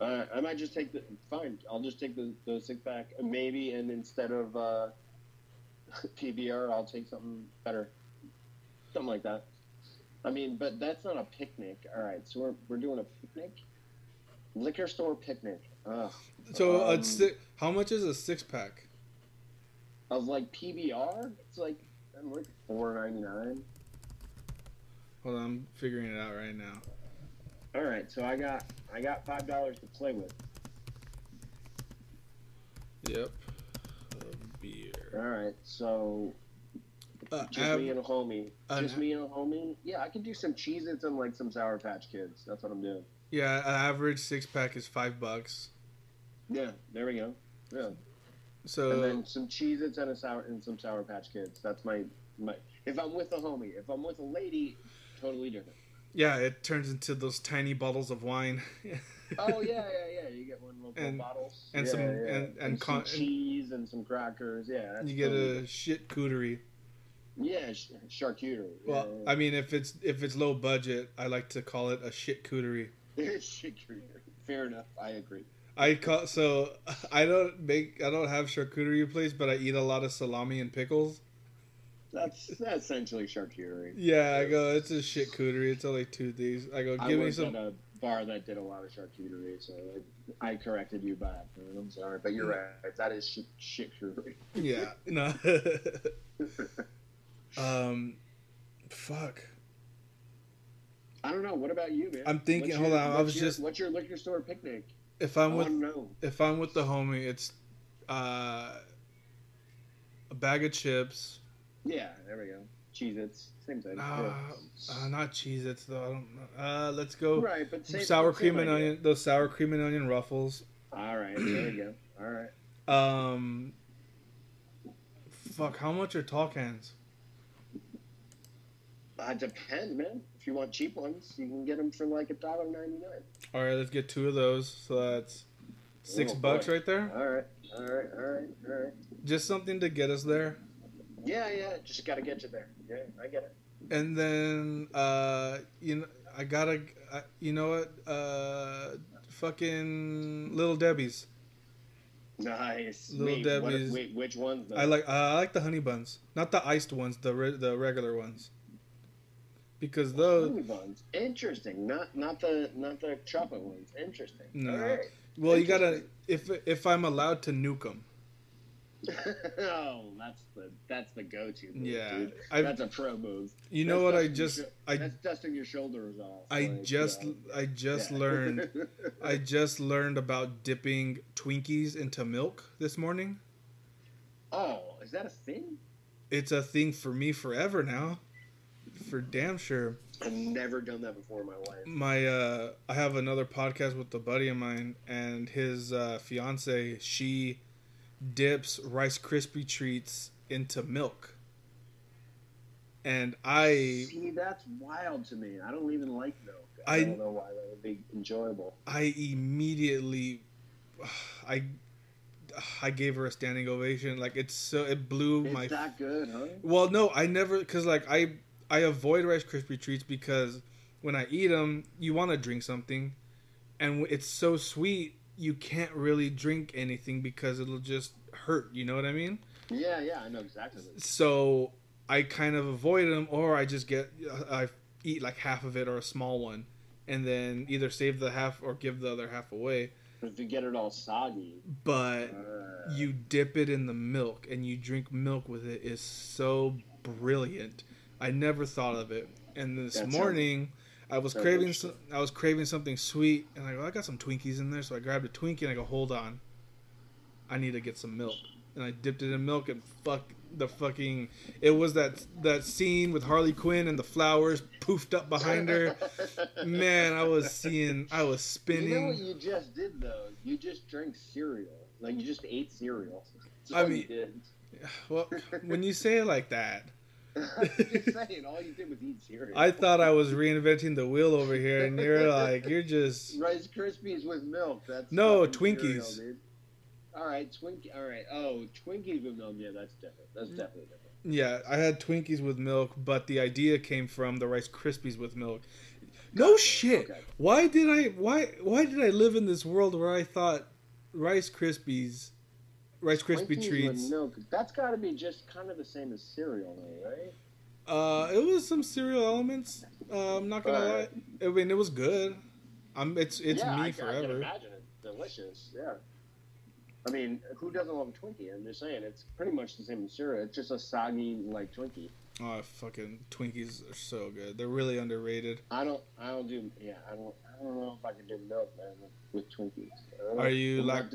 Uh, I might just take the fine. I'll just take the, the six pack, maybe, and instead of uh, PBR, I'll take something better, something like that. I mean, but that's not a picnic. All right, so we're, we're doing a picnic, liquor store picnic. Ugh.
So
Um,
a si- how much is a six pack?
of like PBR, it's like I'm like four ninety nine.
Hold on, I'm figuring it out right now.
All right, so I got I got five dollars to play with.
Yep. A beer.
All right, so
Uh,
just
ab-
me and a homie.
an-
just me and a homie. Yeah, I could do some Cheez-Its and like some Sour Patch Kids. That's what I'm doing.
yeah, an average six pack is five bucks.
Yeah, there we go. Yeah,
So
and then some Cheez-Its and a sour and some Sour Patch Kids. That's my my. If I'm with a homie, if I'm with a lady, totally different.
yeah, it turns into those tiny bottles of wine.
Oh yeah, yeah, yeah. You get one little
And-
bottles
and
Yeah,
some-
yeah.
and- and
some
con-
cheese and some crackers. Yeah, that's
you get
totally
a shit cootery.
Yeah, sh- charcuterie.
Well,
yeah,
I mean, if it's if it's low budget, I like to call it a shit cootery.
charcuterie. Fair enough. I agree.
I call so I don't make I don't have charcuterie place, but I eat a lot of salami and pickles.
That's, that's essentially charcuterie.
Yeah, I go. It's a shit cootery. It's only two these. I go.
I
Give me
worked
some.
at a bar that did a lot of charcuterie, so I, I corrected you by accident. I'm sorry, but you're right. That is shit, charcuterie.
Yeah, no. um, fuck.
I don't know. What about you, man?
I'm thinking- hold on, I was
your-
just-
What's your liquor store picnic?
If
I
I'm
to
with
know.
if I'm with the homie, it's uh a bag of chips.
Yeah, there we go. Cheez-Its, same thing.
Uh,
yeah.
uh, not Cheez-Its though. I don't know. Uh, let's go.
right, but same,
sour cream and
idea.
onion. Those sour cream and onion ruffles.
All right, there we go. All right.
Um. Fuck. How much are tall cans?
Uh, depends, man. If you want cheap ones, you can get them for like a dollar ninety nine.
All right, let's get two of those. So that's six
Oh, boy.
bucks right there.
All right, all right, all right, all right.
Just something to get us there.
Yeah, yeah. Just got to get you there. Yeah, I get it.
And then, uh, you know, I gotta, I, you know what? Uh, fucking Little Debbie's.
Nice.
Little
wait, what-
Debbie's.
wait, which ones? Though?
I like, uh, I like the honey buns, not the iced ones, the re- the regular ones. Because those,
honey buns. Interesting. Not not the not the chocolate ones. Interesting.
No.
All right.
well, you gotta, if if I'm allowed to nuke them.
oh, that's the that's the go to.
Yeah,
dude. That's a pro move.
you know
That's
what? I just, I,
that's dusting your shoulders off.
I
like,
just,
uh,
I just
yeah.
learned. I just learned about dipping Twinkies into milk this morning.
oh, is that a thing?
It's a thing for me forever now. For damn sure.
I've never done that before in my life.
My uh I have another podcast with a buddy of mine and his uh fiance, she dips Rice Krispie treats into milk. And I
See, that's wild to me. I don't even like milk. I,
I-
don't know why that would be enjoyable.
I immediately I I gave her a standing ovation. Like it's so it blew
It's
my
that good, huh?
Well, no, I never because like I I avoid Rice Krispie treats because when I eat them, you want to drink something, and it's so sweet you can't really drink anything because it'll just hurt. You know what I mean?
Yeah, yeah, I know exactly.
So I kind of avoid them, or I just get I eat like half of it or a small one, and then either save the half or give the other half away.
but if you get it all soggy,
But
uh,
you dip it in the milk and you drink milk with it is so brilliant. I never thought of it. And this
That sounds
morning, I was craving some, I was craving something sweet, and I go, I got some Twinkies in there, so I grabbed a Twinkie and I go, hold on, I need to get some milk, and I dipped it in milk and fuck the fucking. It was that that scene with Harley Quinn and the flowers poofed up behind her. Man, I was seeing, I was spinning.
You know what you just did though? You just drank cereal. Like you just ate cereal. That's
I mean-. Well, when you say it like that.
I'm just saying, all you did was eat cereal.
I thought I was reinventing the wheel over here, and you're like, you're just.
Rice Krispies with milk. That's
No, Twinkies.
Cereal. All right, Twinkie. All right. Oh, Twinkies with milk. Yeah, that's different. That's mm. definitely different.
Yeah, I had Twinkies with milk, but the idea came from the Rice Krispies with milk. No shit.
Okay.
Why did I? Why? Why did I live in this world where I thought Rice Krispies, Rice Krispie treats?
milk. That's got to be just kind of the same as cereal, though, right?
Uh, it was some cereal elements. Uh, I'm not gonna lie. I mean, it was good. I'm. It's it's
yeah,
me
I, I can
forever.
imagine it. Delicious. Yeah. I mean, who doesn't love a Twinkie? I'm just saying, it's pretty much the same as cereal. It's just a soggy like Twinkie.
Oh, fucking Twinkies are so good. They're really underrated.
I don't. I don't do. Yeah, I don't. I don't know if I can do milk, man, with, Twinkies. I don't know.
Are you like-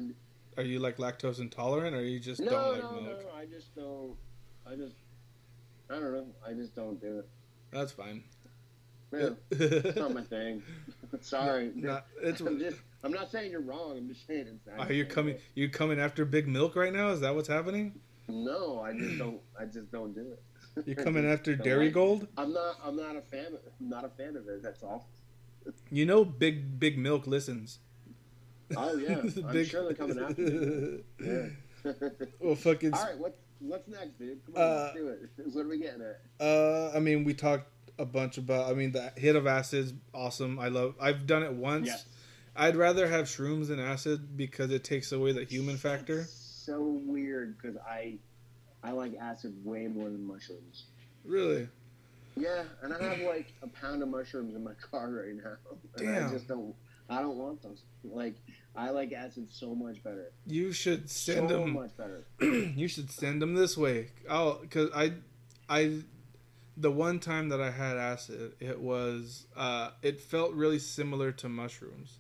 Are you like lactose intolerant, or you just
No,
don't like
no,
milk?
no. I just don't. I just. I don't know. I just don't do it.
That's fine.
Yeah, it's not my thing. Sorry.
Not- it's,
I'm just. I'm not saying you're wrong. I'm just saying it's. I
are you
just
coming? You coming after Big Milk right now? Is that what's happening?
No, I just don't. I just don't do it.
You're coming after Dairy
like-
Gold?
I'm not. I'm not a fan. Of, I'm not a fan of it. That's all.
You know, Big Big Milk listens.
Oh yeah, I'm
Big-
sure they're coming after me. Yeah.
Well, fucking.
All right, what what's next, dude? Come on,
Uh,
let's do it. What are we getting at?
Uh, I mean, we talked a bunch about. I mean, the hit of acid's awesome. I love. I've done it once.
Yes.
I'd rather have shrooms than acid because it takes away the human factor.
That's so weird because I I like acid way more than mushrooms.
Really?
Yeah, and I have like a pound of mushrooms in my car right now. And I just don't. I don't want those. Like I like acid so much better.
You should send
so
them.
much better.
you should send them this way. Oh, because I, I, the one time that I had acid, it was, uh, it felt really similar to mushrooms.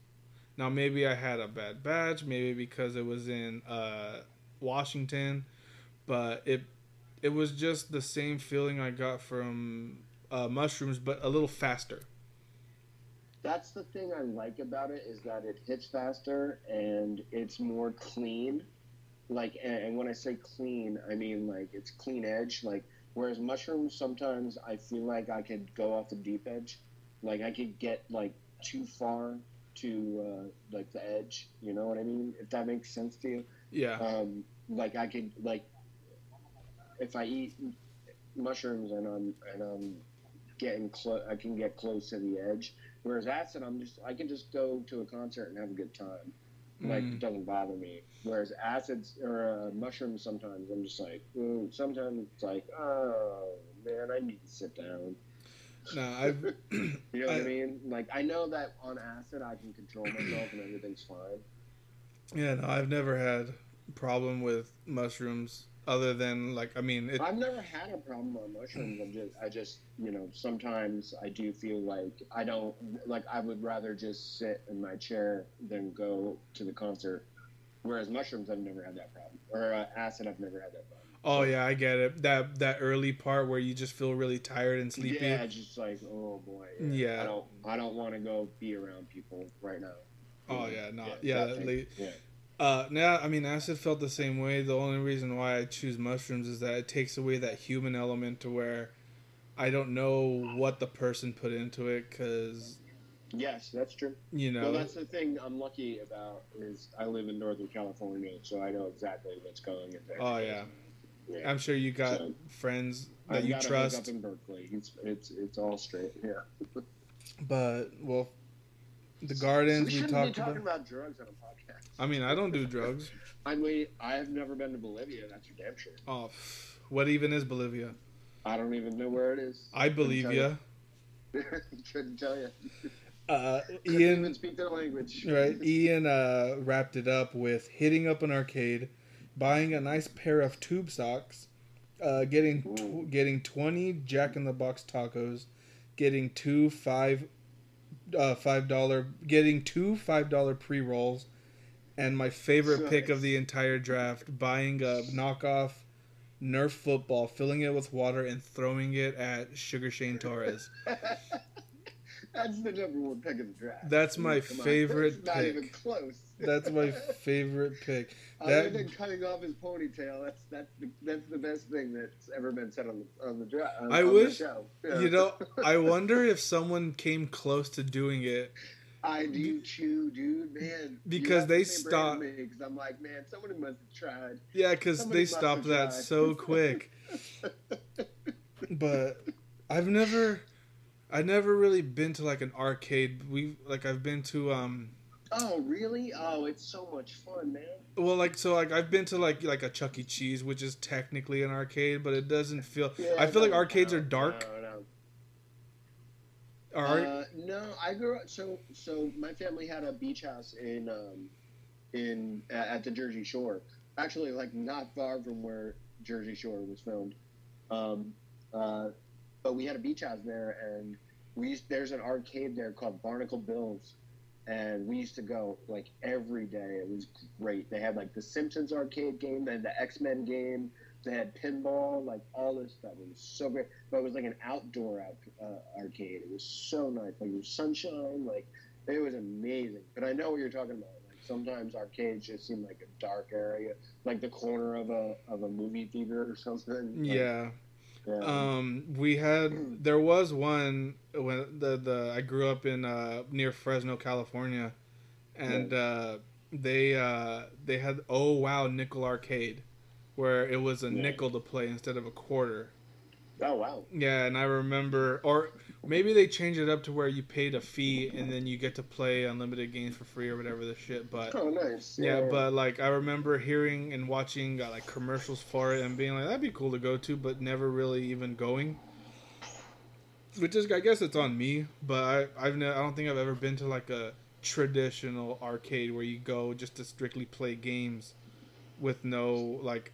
Now maybe I had a bad batch, maybe because it was in uh, Washington, but it, it was just the same feeling I got from uh, mushrooms, but a little faster.
That's the thing I like about it is that it hits faster and it's more clean. Like, and when I say clean, I mean like it's clean edge. Like, whereas mushrooms, sometimes I feel like I could go off the deep edge. Like, I could get like too far to uh, like the edge. You know what I mean? If that makes sense to you.
Yeah.
Um, like I could like if I eat mushrooms and I'm and I'm getting close, I can get close to the edge. Whereas acid, I'm just I can just go to a concert and have a good time. Like
Mm.
it doesn't bother me. Whereas acids or uh, mushrooms, sometimes I'm just like, ooh, sometimes it's like, oh man, I need to sit down.
Nah, I've,
You know what I,
I-
mean? Like I know that on acid I can control myself and everything's fine.
yeah, no, I've never had a problem with mushrooms other than like, I mean, it,
I've never had a problem on mushrooms. I'm just, I just, you know, sometimes I do feel like I don't, like I would rather just sit in my chair than go to the concert. Whereas mushrooms, I've never had that problem, or uh, acid, I've never had that problem.
Oh yeah, I get it. That that early part where you just feel really tired and sleepy.
Yeah, just like, oh boy.
Yeah.
I don't, I don't want to go be around people right now.
Oh yeah, no, yeah. late-
yeah.
Uh, yeah, I mean, acid felt the same way. The only reason why I choose mushrooms is that it takes away that human element to where I don't know what the person put into it because
Yes, that's true.
you know.
Well, that's the thing I'm lucky about is I live in Northern California, so I know exactly what's going into.
Oh,
everything. yeah.
I'm sure you got
So-
friends that
I've
you
got
trust,
in Berkeley. It's it's it's all straight. Yeah.
but well, the gardens we,
shouldn't
talked
be talking
about.
about drugs on a podcast.
I mean, I don't do drugs.
I mean, I have never been to Bolivia. That's for damn sure.
Oh, what even is Bolivia?
I don't even know where it is.
I believe you.
Couldn't tell you.
Uh,
Couldn't
Ian,
even speak their language.
Right. Ian uh, wrapped it up with hitting up an arcade, buying a nice pair of tube socks, uh, getting tw- getting twenty Jack in the Box tacos, getting two five uh, five dollar getting two five dollar pre rolls, and my favorite pick of the entire draft, buying a knockoff Nerf football, filling it with water, and throwing it at Sugar Shane Torres.
That's the number one pick of the draft.
That's my
Come on.
favorite
It's Not even close.
That's my favorite pick.
Other
That-
than cutting off his ponytail, that's that's the, that's the best thing that's ever been said on the on the draft. On,
I
on
wish-
show. Yeah.
You know, I wonder if someone came close to doing it.
I do too, dude, man.
Because they
to say
stop-
me, Because I'm like, man, somebody must have tried.
Yeah, because they stopped that
tried.
so quick. But I've never, I never really been to like an arcade. We like I've been to um,
Oh, really? Oh, it's so much fun, man.
well like so like I've been to like like a Chuck E. Cheese, which is technically an arcade, but it doesn't feel.
Yeah,
I feel like
no,
arcades
no,
are dark.
No, no.
Are
Uh, no, I grew up. So, so my family had a beach house in, um, in at the Jersey Shore. Actually, like not far from where Jersey Shore was filmed. Um, Uh, but we had a beach house there, and we used, there's an arcade there called Barnacle Bills, and we used to go like every day. It was great. They had like the Simpsons arcade game, they had the X Men game, they had pinball, like all this stuff. It was so great. But it was like an outdoor out, uh, arcade. It was so nice. Like it was sunshine. Like it was amazing. But I know what you're talking about. Like sometimes arcades just seem like a dark area, like the corner of a of a movie theater or something. Like,
Yeah.
Yeah.
Um, we had there was one when the the I grew up in uh, near Fresno, California, and uh, they uh, they had oh wow nickel arcade, where it was a
Yeah.
nickel to play instead of a quarter.
oh wow.
Yeah, and I remember, or maybe they changed it up to where you paid a fee and then you get to play unlimited games for free or whatever the shit. But
Oh nice.
yeah, but like I remember hearing and watching uh, like commercials for it and being like that'd be cool to go to, but never really even going. Which is, I guess, it's on me. But I, I've, I don't think I've ever been to like a traditional arcade where you go just to strictly play games, with no like,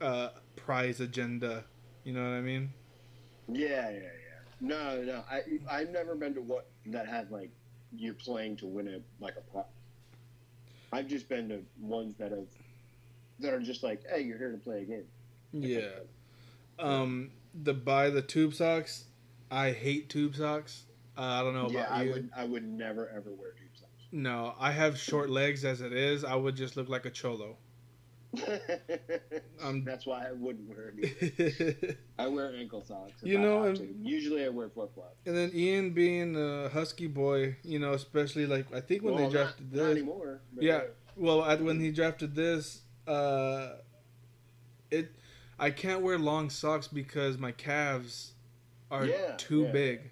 uh, prize agenda. You know what I mean?
Yeah, yeah, yeah. No, no. I I've never been to what that had like you're playing to win a like a prize. I've just been to ones that have that are just like, hey, you're here to play a game.
Yeah. Um, the buy the tube socks. I hate tube socks. Uh, I don't know
yeah,
about
I
you.
would I would never ever wear tube socks.
No, I have short legs as it is. I would just look like a cholo. Um,
That's why I wouldn't wear it. I wear ankle socks.
You know, and-
usually I wear flip flops.
and then Ian being a husky boy, you know, especially like I think when
well,
they drafted
not, not
this.
anymore. but
Yeah. Well, at, when he drafted this, uh, it I can't wear long socks because my calves are
Yeah,
too
yeah.
big.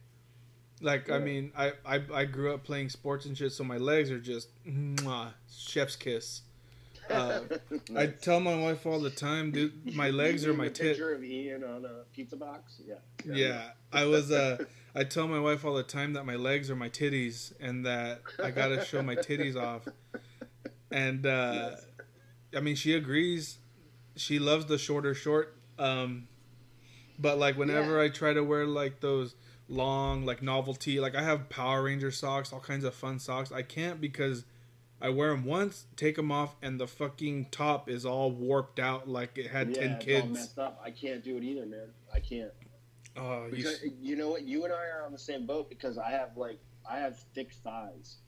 Like I mean, I, I I grew up playing sports and shit, so my legs are just mwah, chef's kiss. Uh, I tell my wife all the time, dude, my legs are my
mean the
tit.
Picture of Ian on a pizza box. Yeah.
Yeah, I was. Uh, I tell my wife all the time that my legs are my titties, and that I gotta show my titties off. And uh,
Yes.
I mean, she agrees. She loves the shorter short. Um, but like whenever
Yeah.
I try to wear like those long like novelty, like I have Power Ranger socks, all kinds of fun socks. I can't because I wear them once, take them off, and the fucking top is all warped out like it had
yeah,
ten
it's all
kids.
messed up. I can't do it either, man. I can't.
Oh, you,
you know what? You and I are on the same boat because I have like I have thick thighs.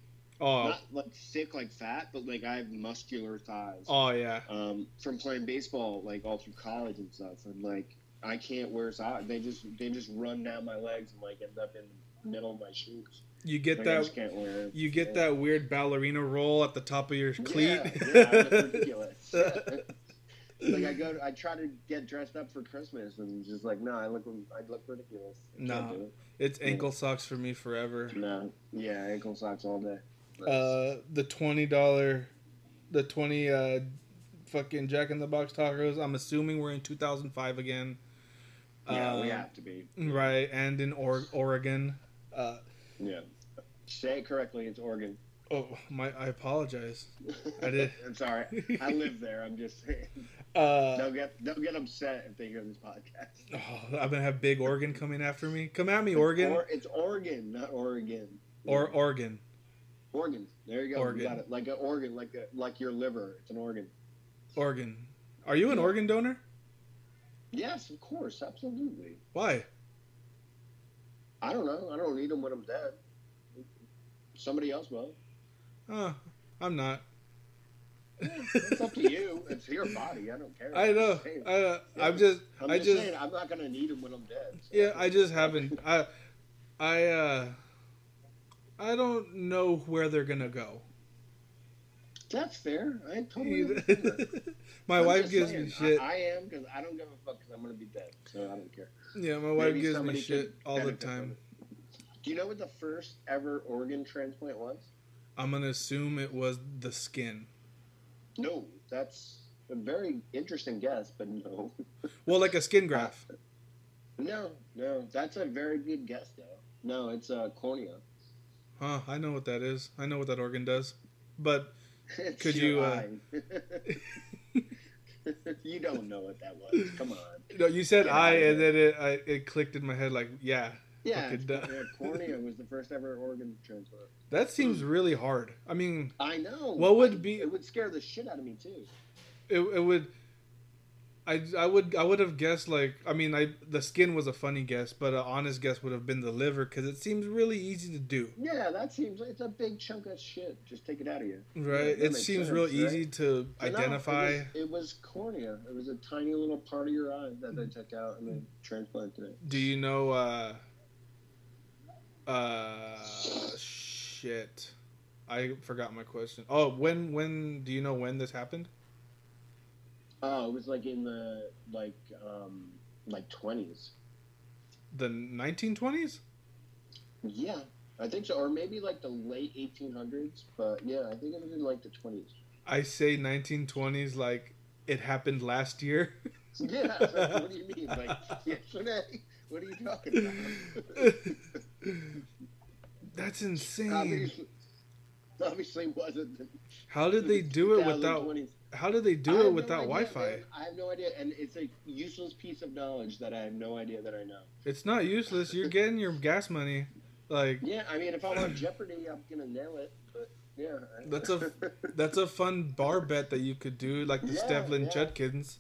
oh,
Not like thick like fat, but like I have muscular thighs.
oh yeah.
Um, from playing baseball like all through college and stuff, and like I can't wear socks. They just they just run down my legs and like end up in the middle of my shoes.
You get that. You get
Yeah.
that weird ballerina roll at the top of your cleat.
Yeah, yeah, I look ridiculous. like I go, I try to get dressed up for Christmas, and it's just like, no, I look, I look ridiculous. I
No.
it.
it's ankle socks for me forever.
no, yeah, ankle socks all day.
Uh, the twenty dollar, the twenty uh, fucking Jack in the Box tacos. I'm assuming we're in 2005 again.
yeah, we
Uh,
have to be.
Right, and in or- Oregon. Uh,
Yeah, say it correctly. It's Oregon.
oh my, I apologize. I did.
I'm sorry. I live there. I'm just saying.
Uh,
They'll get don't get upset if they hear this podcast.
oh, I'm gonna have Big Oregon coming after me. Come at me, Oregon
Or, it's Oregon, not Oregon.
or Oregon.
Oregon. There you go. You got it. Like an organ, like a like your liver. It's an organ.
Oregon. Are you an
Yeah.
organ donor?
Yes, of course, absolutely.
Why?
I don't know. I don't need them when I'm dead. Somebody else will.
Oh, I'm not.
It's up to you. It's your body. I don't care.
I know. I, uh,
Yeah.
I'm just.
I'm just,
just.
saying I'm not gonna need them when I'm dead. so-
Yeah, I just haven't. I. I. uh I don't know where they're gonna go.
That's fair. I totally.
my
I'm
wife gives
saying,
me shit.
I, I am because I don't give a fuck because I'm gonna be dead, so I don't care.
yeah, my wife
Maybe
gives me shit all the time.
Do you know what the first ever organ transplant was?
I'm gonna assume it was the skin.
No, that's a very interesting guess, but no.
Well, like a skin graft.
No, no, that's a very good guess, though. No, it's a cornea.
Huh? I know what that is. I know what that organ does. But
It's
Could you, uh,
you don't know what that was. Come on.
No, you said
Get
I,
out
and then it I, it clicked in my head like, yeah,
Yeah,
Fucking
it's-
duh.
yeah, cornea was the first ever organ transplant.
that seems really hard. I mean,
I know.
What would be-
It would scare the shit out of me too.
it, it would. I, I would I would have guessed like I mean I the skin was a funny guess but an honest guess would have been the liver because it seems really easy to do
Yeah, that seems it's a big chunk of shit. Just take it out of you.
right
that
it seems
sense,
real
right?
easy to
But no,
identify
it, was, it was cornea. It was a tiny little part of your eye that they took out and then transplanted it.
Do you know uh uh shit. I forgot my question. Oh, when when do you know when this happened?
Oh, it was like in the like um like twenties.
The 1920s?
Yeah, I think so, or maybe like the late eighteen hundreds. But yeah, I think it was in like the twenties.
I say 1920s like it happened last year.
Yeah, like, what do you mean? Like yesterday? What are you talking about?
That's insane.
obviously, obviously wasn't. the
How did they do it without How did they do it without
idea,
Wi-Fi?
man. I have no idea, and it's a useless piece of knowledge that I have no idea that I know.
It's not useless. You're getting your gas money. Like
Yeah, I mean, if I'm on Jeopardy, I'm gonna nail it. But yeah,
That's a- that's a fun bar bet that you could do, like the
Yeah,
Stevlin
yeah.
Judkins.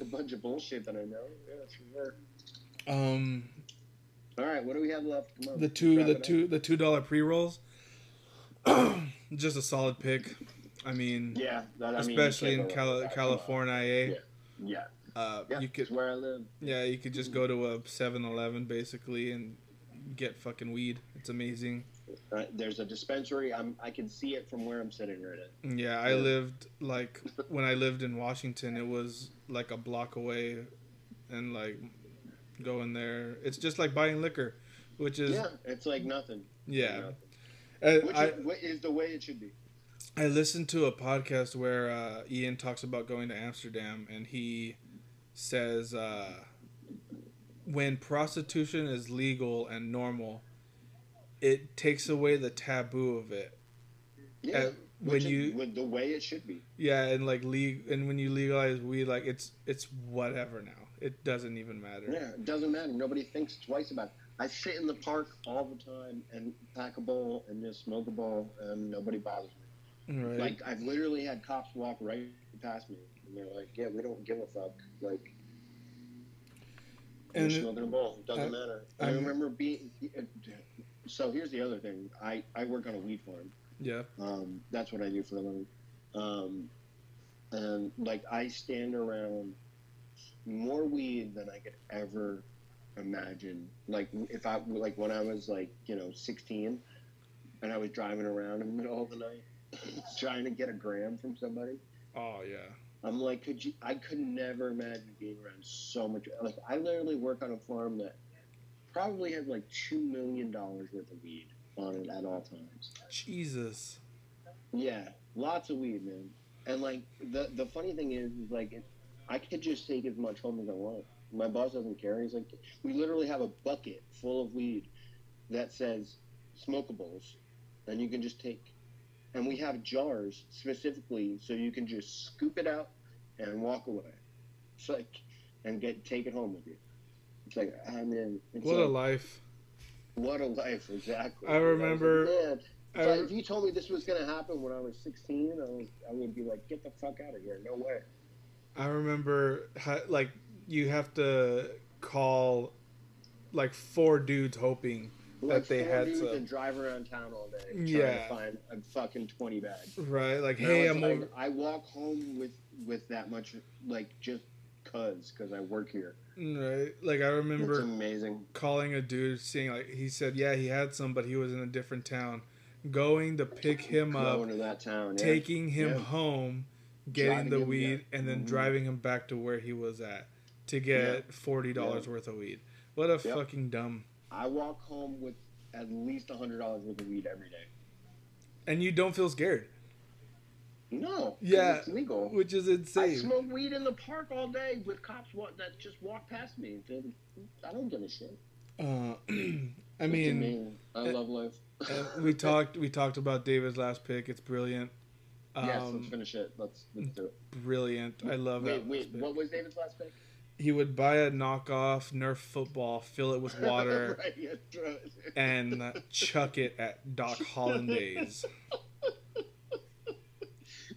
a bunch of bullshit that I know. Yeah, that's for sure.
Um,
All right, what do we have left? Come on,
the two the
it up.
two the two dollar pre rolls. Just a solid pick. I mean,
Yeah, that, I
especially
can't
in
go wrong
Cali-
that.
California, eh?
Yeah,
Uh,
yeah,
you could
it's where I live.
yeah, you could just go to a 7-Eleven basically and get fucking weed. It's amazing.
Uh, there's a dispensary. I'm. I can see it from where I'm sitting right now.
Yeah, I
Yeah.
lived like when I lived in Washington, it was like a block away, and like going there, it's just like buying liquor, which is
Yeah, it's like nothing.
yeah.
Nothing. Which
I
is, the way it should be.
I listened to a podcast where uh, Ian talks about going to Amsterdam, and he says uh, when prostitution is legal and normal, it takes away the taboo of it.
Yeah,
Uh, when
which is-
you-
with the way it should be.
Yeah, and like le- and when you legalize weed, like it's it's whatever now. It doesn't even matter.
Yeah, it doesn't matter. Nobody thinks twice about it. I sit in the park all the time and pack a bowl and just smoke a bowl, and nobody bothers me.
Right.
Like I've literally had cops walk right past me, and they're like, "Yeah, we don't give a fuck." Like,
And-
you're smoking a bowl. Doesn't
I-
matter. I
I'm-
remember being. So here's the other thing. I I work on a weed farm.
yeah.
Um, that's what I do for a living. Um, and like I stand around more weed than I could ever imagine. Like if I like when I was like you know 16, and I was driving around in the middle of the night trying to get a gram from somebody.
Oh yeah.
I'm like, could you? I could never imagine being around so much. Like I literally work on a farm that probably has like two million dollars worth of weed on it at all times.
Jesus.
Yeah, lots of weed, man. And like the the funny thing is, is like it, I could just take as much home as I want. My boss doesn't care. He's like, we literally have a bucket full of weed that says smokables, and you can just take. And we have jars specifically so you can just scoop it out and walk away. It's like and get take it home with you. It's like I mean, it's
What a life.
what a life exactly.
I remember-
was like,
I re-
if you told me this was going to happen when I was 16, I, was, I would be like, get the fuck out of here. No way.
I remember ha- like you have to call like four dudes hoping
Like
they
four
had
dudes
some-
and drive around town all day trying
Yeah.
to find a fucking 20 bag.
right like hey I'm
like,
over
I walk home with, with that much, like, just cuz, because I work here.
Mm, right like I
It's
remember
amazing.
calling a dude seeing like he said yeah he had some but he was in a different town going to pick him up
Going to that town. Yeah.
taking him
Yeah.
home, getting the
him,
weed,
yeah.
and then
Mhm.
driving him back to where he was at to get forty dollars worth of weed. What a
Yep.
fucking dumb.
I walk home with at least $100 worth of weed every day.
And you don't feel scared,
No.
Yeah.
It's legal.
which is insane.
I smoke weed in the park all day with cops that just walk past me. Dude, I don't give a shit.
Uh, I
It's
mean,
I
uh,
love life.
uh, we talked we talked about David's last pick. It's brilliant.
Yes,
Um,
let's finish it. Let's let's do it.
brilliant. I love it.
Wait,
that.
wait. What was David's last pick?
He would buy a knockoff Nerf football, fill it with water,
right,
and chuck it at Doc Hollandaise.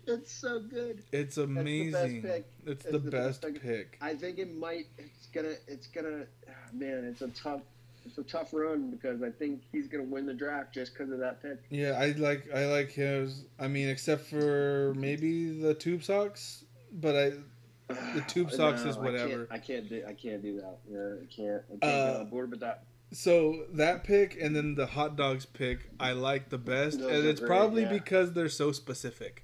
It's so good.
It's
the best
amazing.
pick.
It's,
It's
the,
the
best,
best pick.
pick.
I think it might. It's gonna. It's gonna. ah, Man, it's a tough. It's a tough run because I think he's gonna win the draft just because of that pick.
Yeah, I like I like his. I mean, except for maybe the tube socks, but I The tube socks is
I
whatever.
can't, I can't do. I can't do that. Yeah, I can't. I can't
Uh,
get on board with that.
so that pick and then the hot dogs pick I like the best,
Those
and it's
great,
probably
yeah.
because they're so specific.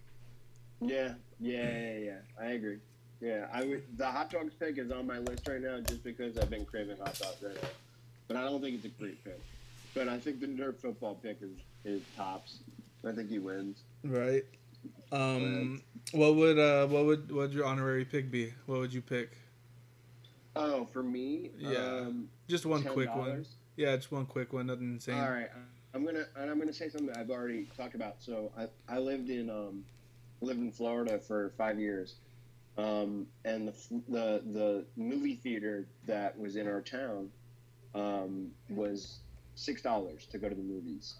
Yeah, yeah, yeah, yeah. I agree. Yeah, I would. The hot dogs pick is on my list right now just because I've been craving hot dogs right now. But I don't think it's a great pick. But I think the nerd football pick is is tops. I think he wins.
Right. Um. What would uh what would what would your honorary pick be? What would you pick?
Oh, for me,
Yeah.
um,
Just one quick one. Yeah, just one quick one. Nothing insane.
All right, I'm gonna and I'm gonna say something I've already talked about. So I, I lived in um lived in Florida for five years, um, and the the the movie theater that was in our town um, was six dollars to go to the movies.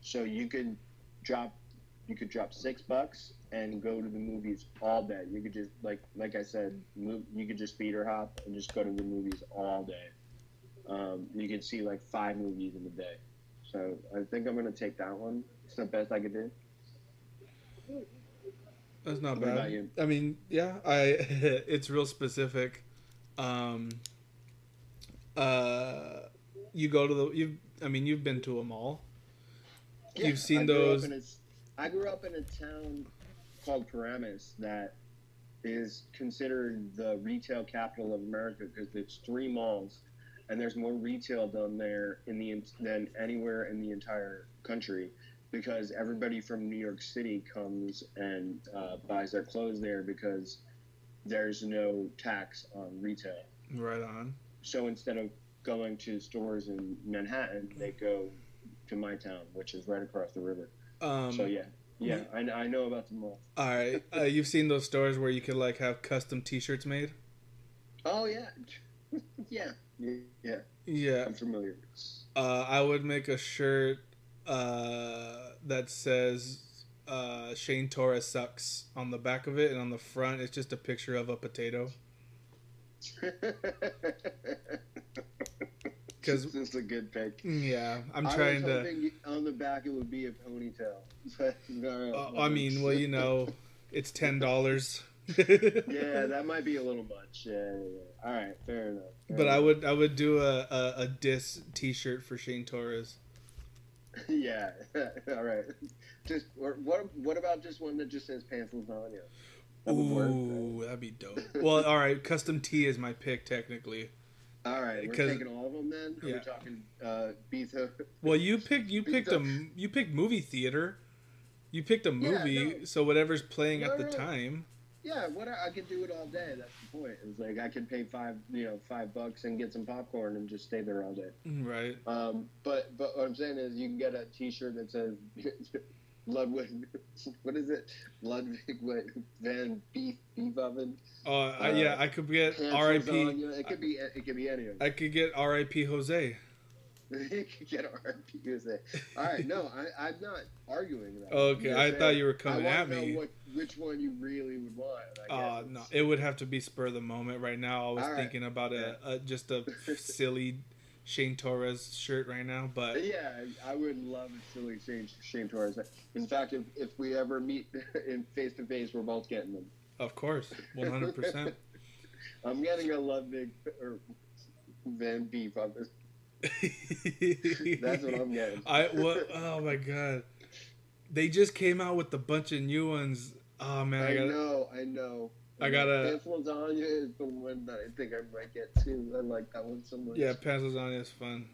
So you could drop you could drop six bucks and go to the movies all day. You could just like like I said, move, you could just feeder hop and just go to the movies all day. Um, you could see like five movies in a day. So I think I'm gonna take that one. It's the best I could do.
That's not
What
bad. I mean, yeah, I it's real specific. Um. Uh, you go to the you. I mean, you've been to a mall. You've seen
I
those-
in a I grew up in a town called Paramus that is considered the retail capital of America because it's three malls, and there's more retail done there in the than anywhere in the entire country. Because everybody from New York City comes and uh, buys their clothes there because there's no tax on retail.
Right on.
So instead of going to stores in Manhattan, they go to my town, which is right across the river.
Um,
so yeah, yeah, I, I know about the mall.
All right. Uh, you've seen those stores where you could like have custom T-shirts made.
Oh yeah, yeah, yeah, yeah.
Yeah.
I'm familiar.
Uh, I would make a shirt uh, that says uh, Shane Torres sucks on the back of it, and on the front it's just a picture of a potato.
Because this is a good pick.
Yeah, I'm
I
trying to.
on the back it would be a ponytail. But, no,
Uh, I mean, well, you know, it's ten dollars.
Yeah, that might be a little much. Yeah, yeah, yeah. All right, fair enough. fair
But I would I would do a, a, a diss T-shirt for Shane Torres.
yeah. All right. Just or what? What about just one that just says pants lasagna? That would work,
Ooh, that'd be dope. Well, all right, custom T is my pick technically.
All right, we're taking all of them then. Are
Yeah.
we talking uh, Beetho?
Well, you picked you picked a you picked movie theater. You picked a movie,
Yeah, no.
so whatever's playing
No,
at the
no.
time.
Yeah, what I, I could do it all day. That's the point. It's like I could pay five, you know, five bucks and get some popcorn and just stay there all day.
Right.
Um, but but what I'm saying is, you can get a T-shirt that says Ludwig. What is it? Ludwig what, Van Beef Beef Oven.
Uh, I, yeah, I could get R.I.P.
It could be it could be any of them.
I could get R.I.P. Jose.
you could get R.I.P. USA. All right, no, I, I'm not arguing that.
Okay,
I'm
I thought you were coming at me.
Know what, which one you really would want? I
Uh, no, it would have to be spur of the moment right now. I was
All right.
thinking about a, a just a silly Shane Torres shirt right now, but
Yeah, I would love a silly Shane, Shane Torres. In fact, if, if we ever meet in face to face, we're both getting them.
of course, one hundred percent.
I'm getting a Ludwig or Van Beef on this. That's what I'm getting.
I what? Oh my god! They just came out with a bunch of new ones. Oh man, I,
I
got
know, I know.
I gotta-
Pants lasagna is the one that I think I might get too. I like that one so much.
yeah, pants lasagna is fun.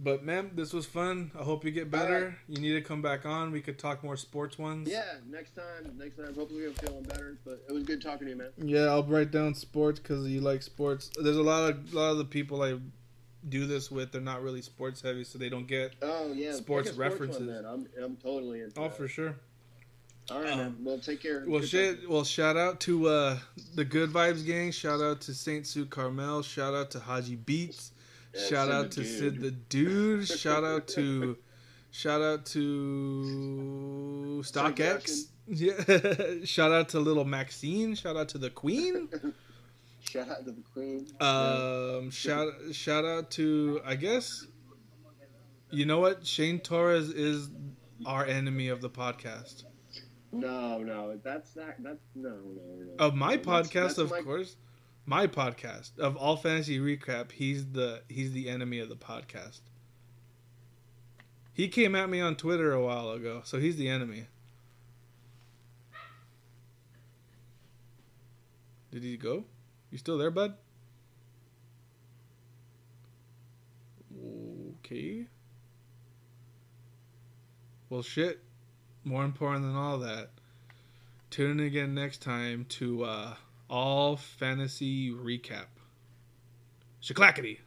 But man, this was fun. I hope you get better.
Alright.
You need to come back on. We could talk more sports ones.
Yeah, next time, next time. Hopefully, I'm feeling better. But it was good talking to you, man.
Yeah, I'll write down sports because you like sports. There's a lot of a lot of the people I do this with. They're not really sports heavy, so they don't get.
Oh yeah,
Sports
pick a one,
references.
man. I'm I'm totally into.
Oh,
that.
for sure.
All right,
Um,
man. Well, take care.
Well, shit. Well, shout out to uh, the Good Vibes gang. Shout out to Saint Sue Carmel. Shout out to Haji Beats.
Yeah,
shout out to
Dude.
Sid the Dude. shout out to, shout out to StockX. Yeah. shout out to Little Maxine. Shout out to the Queen.
Shout out to the Queen.
Um, shout shout out to I guess. You know what? Shane Torres is our enemy of the podcast.
No, no, that's not. That's no, no, no.
Of my podcast,
that's
of
my-
course. My podcast of all fantasy recap. He's the he's the enemy of the podcast. He came at me on Twitter a while ago, so he's the enemy. Did he go? You still there, bud? Okay. Well, shit. More important than all that, tune in again next time to uh, All Fantasy Recap. Shaklackety.